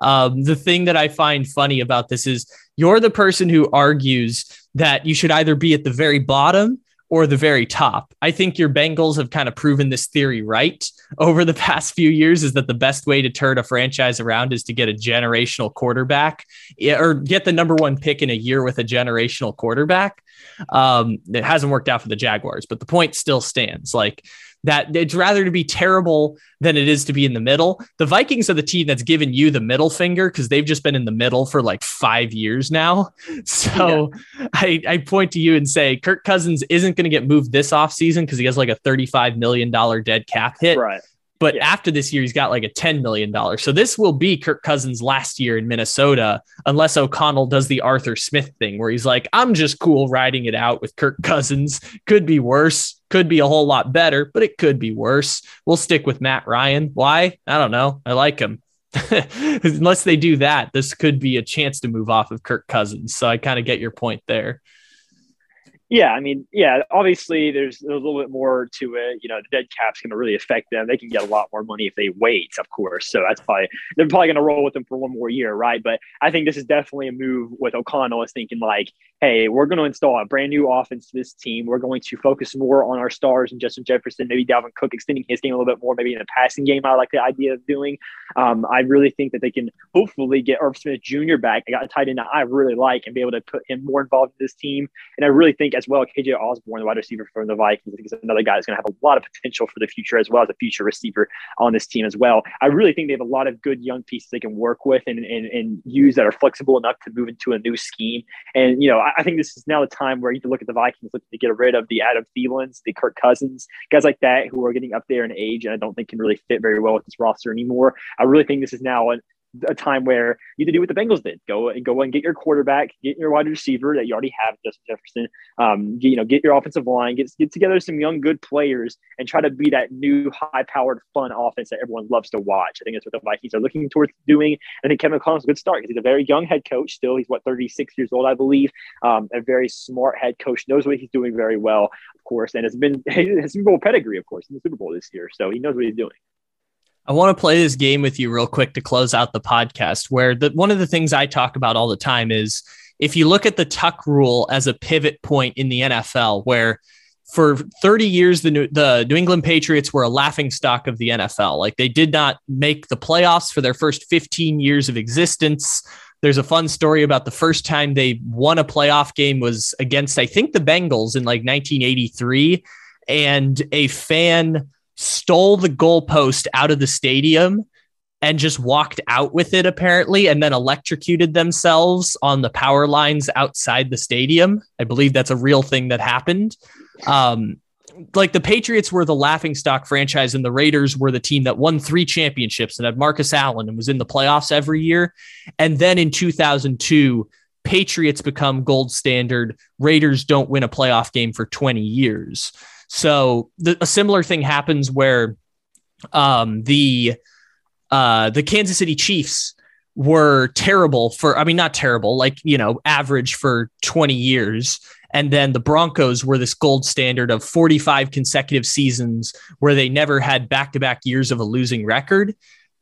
Um, the thing that I find funny about this is you're the person who argues that you should either be at the very bottom or the very top. I think your Bengals have kind of proven this theory right over the past few years is that the best way to turn a franchise around is to get a generational quarterback or get the number one pick in a year with a generational quarterback. Um, it hasn't worked out for the Jaguars, but the point still stands. Like that it's rather to be terrible than it is to be in the middle. The Vikings are the team that's given you the middle finger because they've just been in the middle for like five years now. So yeah. I, I point to you and say Kirk Cousins isn't going to get moved this offseason because he has like a $35 million dead cap hit. Right. But yeah. after this year, he's got like a $10 million. So this will be Kirk Cousins' last year in Minnesota, unless O'Connell does the Arthur Smith thing where he's like, I'm just cool riding it out with Kirk Cousins. Could be worse, could be a whole lot better, but it could be worse. We'll stick with Matt Ryan. Why? I don't know. I like him. unless they do that, this could be a chance to move off of Kirk Cousins. So I kind of get your point there. Yeah, I mean, yeah, obviously there's, there's a little bit more to it. You know, the dead cap's going to really affect them. They can get a lot more money if they wait, of course. So that's probably they're probably going to roll with them for one more year, right? But I think this is definitely a move with O'Connell is thinking like, hey, we're going to install a brand new offense to this team. We're going to focus more on our stars and Justin Jefferson, maybe Dalvin Cook extending his game a little bit more, maybe in a passing game. I like the idea of doing. Um, I really think that they can hopefully get Irv Smith Jr. back. I got a tight end that I really like and be able to put him more involved in this team. And I really think as well, KJ Osborn, the wide receiver from the Vikings, I think is another guy that's going to have a lot of potential for the future as well as a future receiver on this team as well. I really think they have a lot of good young pieces they can work with and, and, and use that are flexible enough to move into a new scheme. And, you know, I, I think this is now the time where you can look at the Vikings looking to get rid of the Adam Thielens, the Kirk Cousins, guys like that who are getting up there in age and I don't think can really fit very well with this roster anymore. I really think this is now an a time where you to do what the Bengals did: go and go and get your quarterback, get your wide receiver that you already have, Justin Jefferson. Um, get, you know, get your offensive line, get get together some young good players, and try to be that new high-powered, fun offense that everyone loves to watch. I think that's what the Vikings are looking towards doing. I think Kevin O'Connell is a good start because he's a very young head coach. Still, he's what 36 years old, I believe. Um, a very smart head coach, knows what he's doing very well, of course, and has been has Super Bowl pedigree, of course, in the Super Bowl this year. So he knows what he's doing. I want to play this game with you real quick to close out the podcast. Where the one of the things I talk about all the time is if you look at the tuck rule as a pivot point in the NFL, where for 30 years the New, the New England Patriots were a laughing stock of the NFL. Like they did not make the playoffs for their first 15 years of existence. There's a fun story about the first time they won a playoff game was against I think the Bengals in like 1983 and a fan stole the goalpost out of the stadium and just walked out with it apparently and then electrocuted themselves on the power lines outside the stadium. I believe that's a real thing that happened. Um, like the patriots were the laughing stock franchise and the raiders were the team that won three championships and had marcus allen and was in the playoffs every year. And then in 2002 patriots become gold standard. Raiders don't win a playoff game for 20 years so the, a similar thing happens where um, the uh, the Kansas City Chiefs were terrible for I mean not terrible like you know average for 20 years. And then the Broncos were this gold standard of 45 consecutive seasons where they never had back-to-back years of a losing record.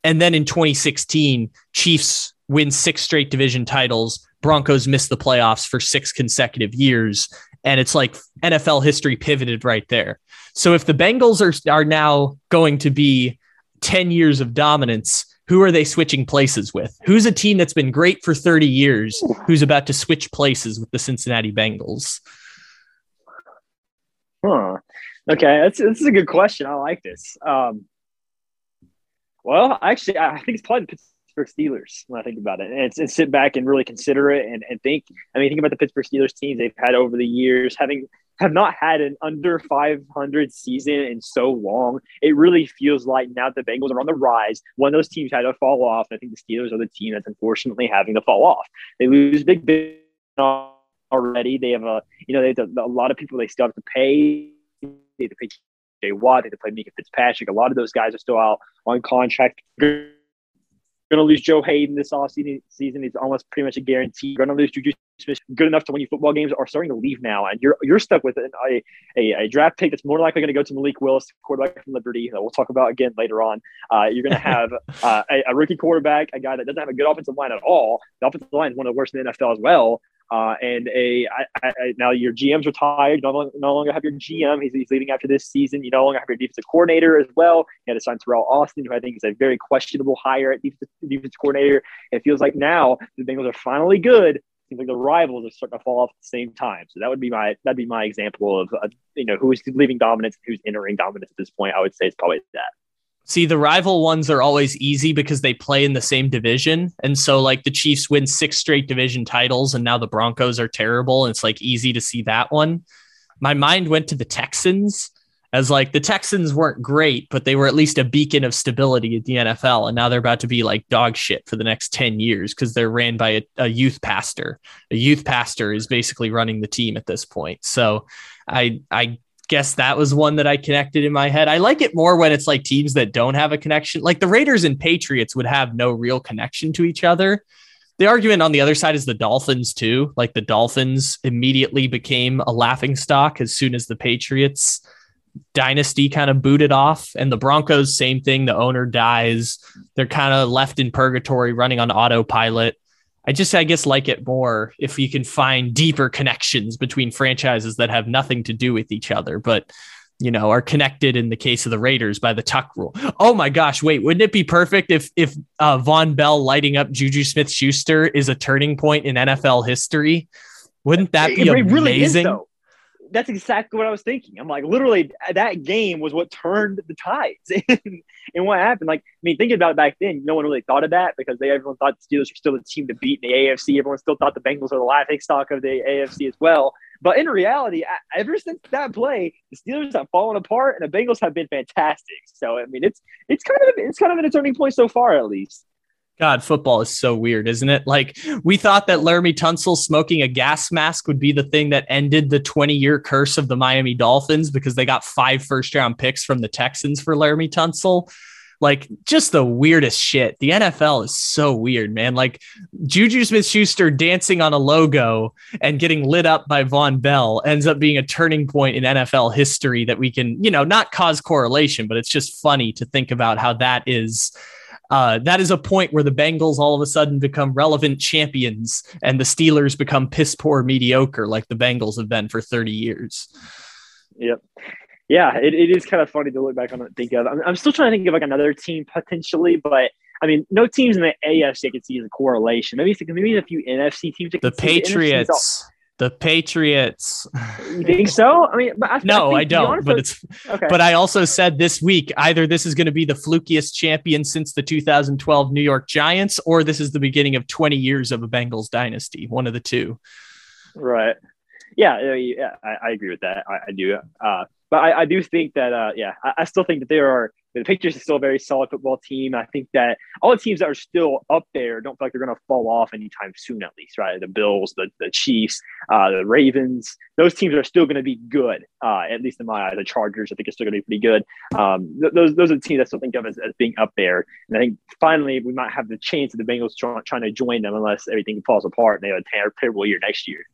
And then in 2016 Chiefs win six straight division titles. Broncos miss the playoffs for six consecutive years and it's like NFL history pivoted right there. So if the Bengals are are now going to be 10 years of dominance, who are they switching places with? Who's a team that's been great for 30 years who's about to switch places with the Cincinnati Bengals? Huh. Okay, that's this is a good question. I like this. Um, well, actually, I think it's probably the Pittsburgh Steelers when I think about it. And, and sit back and really consider it and, and think. I mean, think about the Pittsburgh Steelers teams they've had over the years, having have not had an under 500 season in so long. It really feels like now the Bengals are on the rise. One of those teams had to fall off. I think the Steelers are the team that's unfortunately having to fall off. They lose big, big already. They have a, you know, they have a, a lot of people they still have to pay. They have to pay Jay Watt. They have to play Minkah Fitzpatrick. A lot of those guys are still out on contract going to lose Joe Haden this offseason. Season is almost pretty much a guarantee. You're going to lose Juju Smith. Good enough to win you football games are starting to leave now, and you're you're stuck with a, a, a draft pick that's more likely going to go to Malik Willis, quarterback from Liberty. That we'll talk about again later on. Uh, you're going to have uh, a, a, rookie quarterback, a guy that doesn't have a good offensive line at all. The offensive line is one of the worst in the NFL as well. Uh, and a I, I, now your GM's retired. You no, no longer have your GM. He's, he's leaving after this season. You no longer have your defensive coordinator as well. You had to sign Teryl Austin, who I think is a very questionable hire at defensive, defensive coordinator. It feels like now the Bengals are finally good seems like the rivals are starting to fall off at the same time. So that would be my that'd be my example of uh, you know who's leaving dominance and who's entering dominance at this point. I would say it's probably that. See, the rival ones are always easy because they play in the same division. And so, like, the Chiefs win six straight division titles, and now the Broncos are terrible. And it's like easy to see that one. My mind went to the Texans as like the Texans weren't great, but they were at least a beacon of stability at the NFL. And now they're about to be like dog shit for the next 10 years because they're ran by a, a, youth pastor. A youth pastor is basically running the team at this point. So I, I guess that was one that I connected in my head. I like it more when it's like teams that don't have a connection. Like the Raiders and Patriots would have no real connection to each other. The argument on the other side is the Dolphins too. Like the Dolphins immediately became a laughing stock as soon as the Patriots dynasty kind of booted off and the Broncos same thing the owner dies they're kind of left in purgatory running on autopilot I just I guess like it more if you can find deeper connections between franchises that have nothing to do with each other but you know are connected in the case of the Raiders by the tuck rule. Oh my gosh, wait, wouldn't it be perfect if if uh, Vonn Bell lighting up Juju Smith-Schuster is a turning point in NFL history? Wouldn't that be it, amazing? Really is, that's exactly what I was thinking. I'm like, literally, that game was what turned the tides. and, what happened, like, I mean, thinking about it back then, no one really thought of that because they everyone thought the Steelers were still the team to beat in the AFC. Everyone still thought the Bengals are the laughing stock of the AFC as well. But in reality, ever since that play, the Steelers have fallen apart and the Bengals have been fantastic. So I mean, it's it's kind of it's kind of a turning point so far, at least. God, football is so weird, isn't it? Like we thought that Laremy Tunsil smoking a gas mask would be the thing that ended the 20 year curse of the Miami Dolphins because they got five first round picks from the Texans for Laremy Tunsil. Like just the weirdest shit. The NFL is so weird, man. Like Juju Smith Schuster dancing on a logo and getting lit up by Vonn Bell ends up being a turning point in NFL history that we can, you know, not cause correlation, but it's just funny to think about how that is uh, that is a point where the Bengals all of a sudden become relevant champions and the Steelers become piss poor mediocre like the Bengals have been for 30 years. Yep. Yeah, it, it is kind of funny to look back on and think of. I'm, I'm still trying to think of like another team potentially, but I mean, no teams in the AFC I can see as a correlation. Maybe maybe a few NFC teams. The Patriots. The Patriots. You think so? I mean, I, no, I, I don't. But it's. Okay. But I also said this week either this is going to be the flukiest champion since the 2012 New York Giants, or this is the beginning of 20 years of a Bengals dynasty. One of the two. Right. Yeah. Yeah. I, I agree with that. I, I do. Uh, but I, I, do think that, uh, yeah, I, still think that there are the Patriots is still a very solid football team. I think that all the teams that are still up there don't feel like they're going to fall off anytime soon, at least, right? The Bills, the, the Chiefs, uh, the Ravens, those teams are still going to be good, uh, at least in my eyes. The Chargers, I think, are still going to be pretty good. Um, th- those, those are the teams I still think of as, as being up there. And I think finally we might have the chance of the Bengals try, trying to join them unless everything falls apart and they have a terrible year next year.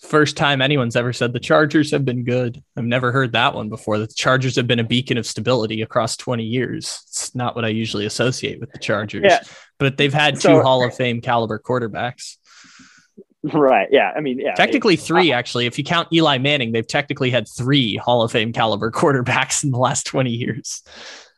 First time anyone's ever said the Chargers have been good. I've never heard that one before. The Chargers have been a beacon of stability across 20 years. It's not what I usually associate with the Chargers. Yeah. But they've had two so, Hall of Fame caliber quarterbacks. Right. Yeah. I mean, yeah. Technically three, uh, actually. If you count Eli Manning, they've technically had three Hall of Fame caliber quarterbacks in the last 20 years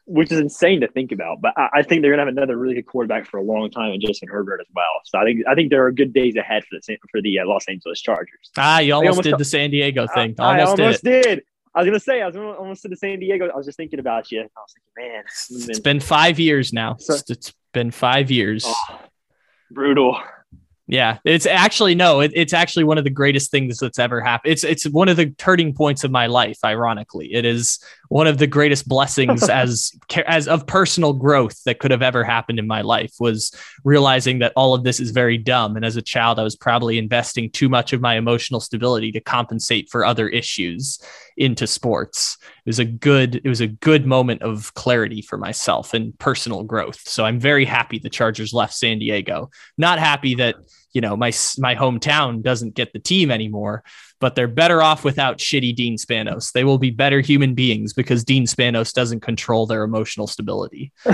which is insane to think about. But I, I think they're gonna have another really good quarterback for a long time, and Justin Herbert as well. So I think I think there are good days ahead for the for the uh, Los Angeles Chargers. Ah, you almost, almost did the San Diego thing. I, almost, I almost did, did. I was gonna say I was almost to the San Diego. I was just thinking about you. I was thinking, man, it's been, it's been five years now. So, it's been five years. Oh, brutal. Yeah, it's actually no, it, it's actually one of the greatest things that's ever happened. It's it's one of the turning points of my life. Ironically, it is one of the greatest blessings as as of personal growth that could have ever happened in my life was realizing that all of this is very dumb. And as a child, I was probably investing too much of my emotional stability to compensate for other issues into sports. It was a good it was a good moment of clarity for myself and personal growth. So I'm very happy the Chargers left San Diego. Not happy that you know my my hometown doesn't get the team anymore but they're better off without shitty dean spanos they will be better human beings because dean spanos doesn't control their emotional stability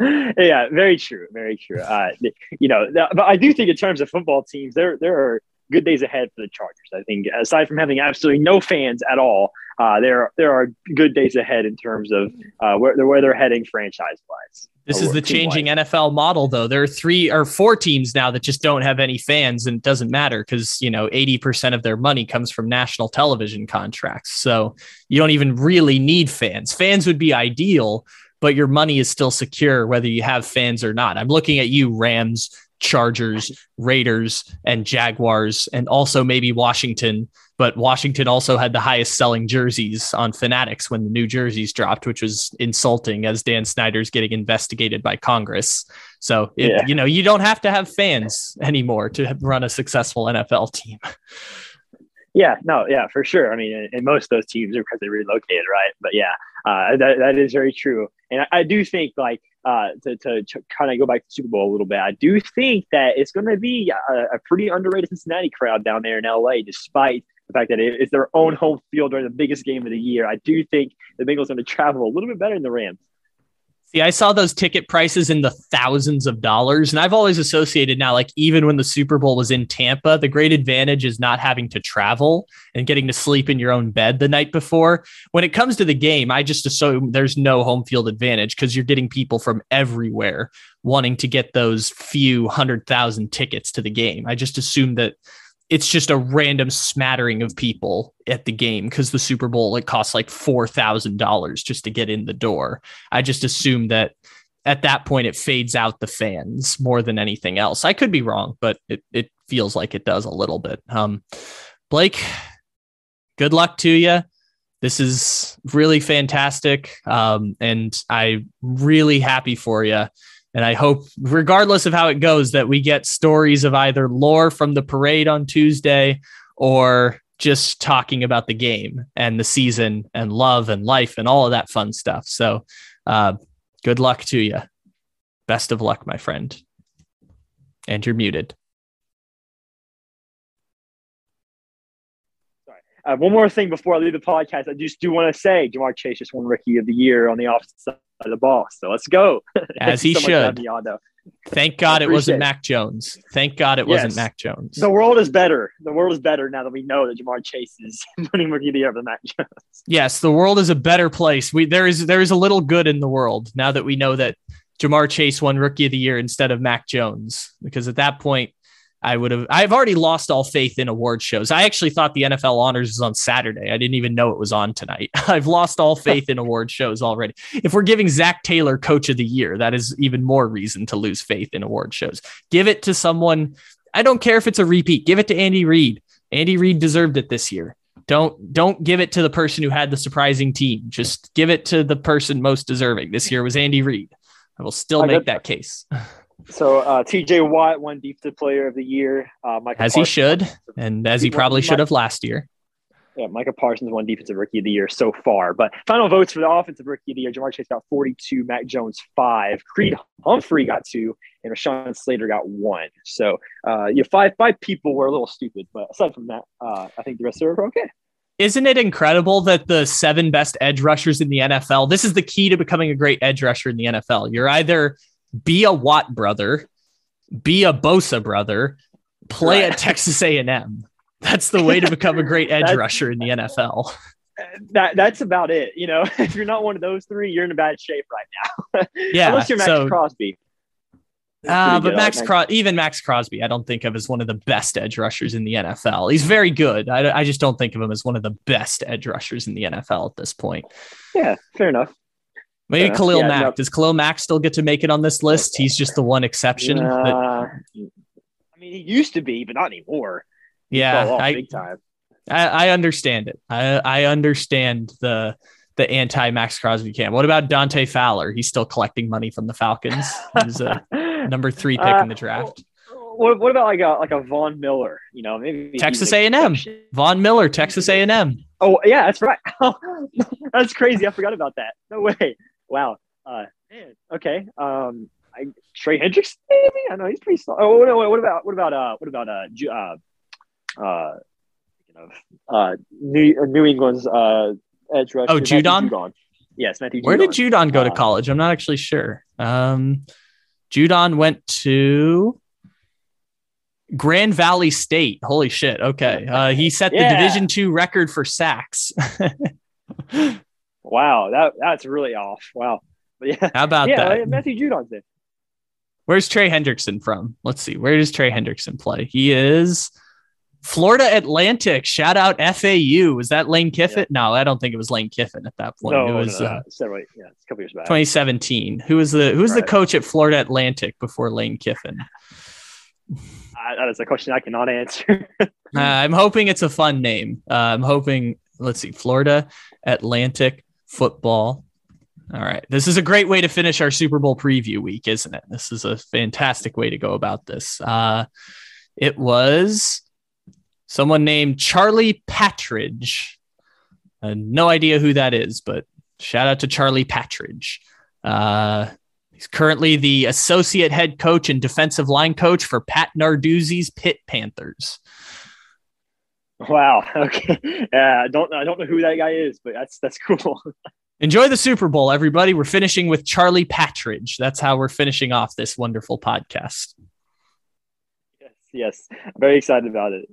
yeah very true very true uh, you know but i do think in terms of football teams there there are good days ahead for the chargers i think aside from having absolutely no fans at all uh, there there are good days ahead in terms of uh, where where they're heading franchise wise. This is the changing NFL model, though. There are three or four teams now that just don't have any fans, and it doesn't matter because you know eighty percent of their money comes from national television contracts. So you don't even really need fans. Fans would be ideal, but your money is still secure whether you have fans or not. I'm looking at you, Rams, Chargers, Raiders, and Jaguars, and also maybe Washington. But Washington also had the highest selling jerseys on Fanatics when the new jerseys dropped, which was insulting as Dan Snyder's getting investigated by Congress. So, it, yeah. you know, you don't have to have fans anymore to run a successful NFL team. Yeah, no, yeah, for sure. I mean, and most of those teams are because they relocated, right? But yeah, uh, that, that is very true. And I, I do think, like, uh, to, to, to kind of go back to Super Bowl a little bit, I do think that it's going to be a, a, pretty underrated Cincinnati crowd down there in LA, despite the fact that it's their own home field during the biggest game of the year. I do think the Bengals are going to travel a little bit better than the Rams. See, I saw those ticket prices in the thousands of dollars, and I've always associated now, like even when the Super Bowl was in Tampa, the great advantage is not having to travel and getting to sleep in your own bed the night before. When it comes to the game, I just assume there's no home field advantage because you're getting people from everywhere wanting to get those few hundred thousand tickets to the game. I just assume that it's just a random smattering of people at the game because the Super Bowl it costs like four thousand dollars just to get in the door. I just assume that at that point it fades out the fans more than anything else. I could be wrong, but it it feels like it does a little bit. Um, Blake, good luck to you. This is really fantastic, um, and I'm really happy for you. And I hope, regardless of how it goes, that we get stories of either lore from the parade on Tuesday or just talking about the game and the season and love and life and all of that fun stuff. So, uh, good luck to you. Best of luck, my friend. And you're muted. Uh, one more thing before I leave the podcast, I just do want to say Ja'Marr Chase just won Rookie of the Year on the opposite side of the ball. So let's go. As he so should. Thank God it wasn't it. Mac Jones. Thank God it yes. wasn't Mac Jones. The world is better. The world is better now that we know that Ja'Marr Chase is winning Rookie of the Year than Mac Jones. Yes, the world is a better place. We there is there is a little good in the world now that we know that Ja'Marr Chase won Rookie of the Year instead of Mac Jones. Because at that point, I would have. I've already lost all faith in award shows. I actually thought the NFL Honors was on Saturday. I didn't even know it was on tonight. I've lost all faith in award shows already. If we're giving Zac Taylor Coach of the Year, that is even more reason to lose faith in award shows. Give it to someone. I don't care if it's a repeat. Give it to Andy Reid. Andy Reid deserved it this year. Don't don't give it to the person who had the surprising team. Just give it to the person most deserving. This year was Andy Reid. I will still make that case. So uh, T.J. Watt won Defensive Player of the Year. Uh, Micah as Parsons, he should, and as he, he probably should have last year. Yeah, Micah Parsons won Defensive Rookie of the Year so far. But final votes for the Offensive Rookie of the Year: Ja'Marr Chase got 42, Mac Jones five, Creed Humphrey got two, and Rashawn Slater got one. So uh, yeah, five five people were a little stupid, but aside from that, uh, I think the rest of them are okay. Isn't it incredible that the seven best edge rushers in the NFL? This is the key to becoming a great edge rusher in the NFL. You're either be a Watt brother, be a Bosa brother, play right. at Texas A&M. That's the way to become a great edge rusher in the NFL. That that's about it. You know, if you're not one of those three, you're in a bad shape right now. yeah, unless you're Maxx so, Crosby. Uh, but Max, Cros- even Maxx Crosby, I don't think of as one of the best edge rushers in the NFL. He's very good. I, I just don't think of him as one of the best edge rushers in the NFL at this point. Yeah, fair enough. Maybe Khalil yeah, Mack. No. Does Khalil Mack still get to make it on this list? He's just the one exception. Uh. I mean, he used to be, but not anymore. yeah, I, big time. I, I understand it. I, I understand the the anti Maxx Crosby camp. What about Dante Fowler? He's still collecting money from the Falcons. He's a number three pick uh, in the draft. What, what, about like a like a Von Miller? You know, maybe Texas A and M. Von Miller, Texas A and M. Oh yeah, that's right. that's crazy. I forgot about that. No way. Wow. Uh, man. Okay. Um, I, Trey Hendricks, maybe. I know he's pretty. Slow. Oh no. What about what about uh what about uh uh uh you know uh New New England's uh edge rusher? Oh, Judon. Judon. Yes, Matthew. Where did Judon go to uh, college? I'm not actually sure. Um, Judon went to Grand Valley State. Holy shit. Okay. Uh, he set the yeah. Division two record for sacks. wow, that that's really off. Wow. But yeah. How about that? yeah, that? Matthew Judon's there. Where's Trey Hendrickson from? Let's see. Where does Trey Hendrickson play? He is Florida Atlantic. Shout out FAU. Was that Lane Kiffin? Yeah. No, I don't think it was Lane Kiffin at that point. No, it was no, no. Uh, yeah, it's a couple years back. 2017. Who was the who was right. the coach at Florida Atlantic before Lane Kiffin? Uh, that is a question I cannot answer. uh, I'm hoping it's a fun name. Uh, I'm hoping. Let's see, Florida Atlantic football. All right. This is a great way to finish our Super Bowl preview week, isn't it? This is a fantastic way to go about this. Uh, it was someone named Charlie Partridge. No idea who that is, but shout out to Charlie Partridge. Uh, he's currently the associate head coach and defensive line coach for Pat Narduzzi's Pitt Panthers. Wow. Okay. Yeah, I don't I don't know who that guy is, but that's that's cool. Enjoy the Super Bowl, everybody. We're finishing with Charlie Partridge. That's how we're finishing off this wonderful podcast. Yes, yes. I'm very excited about it.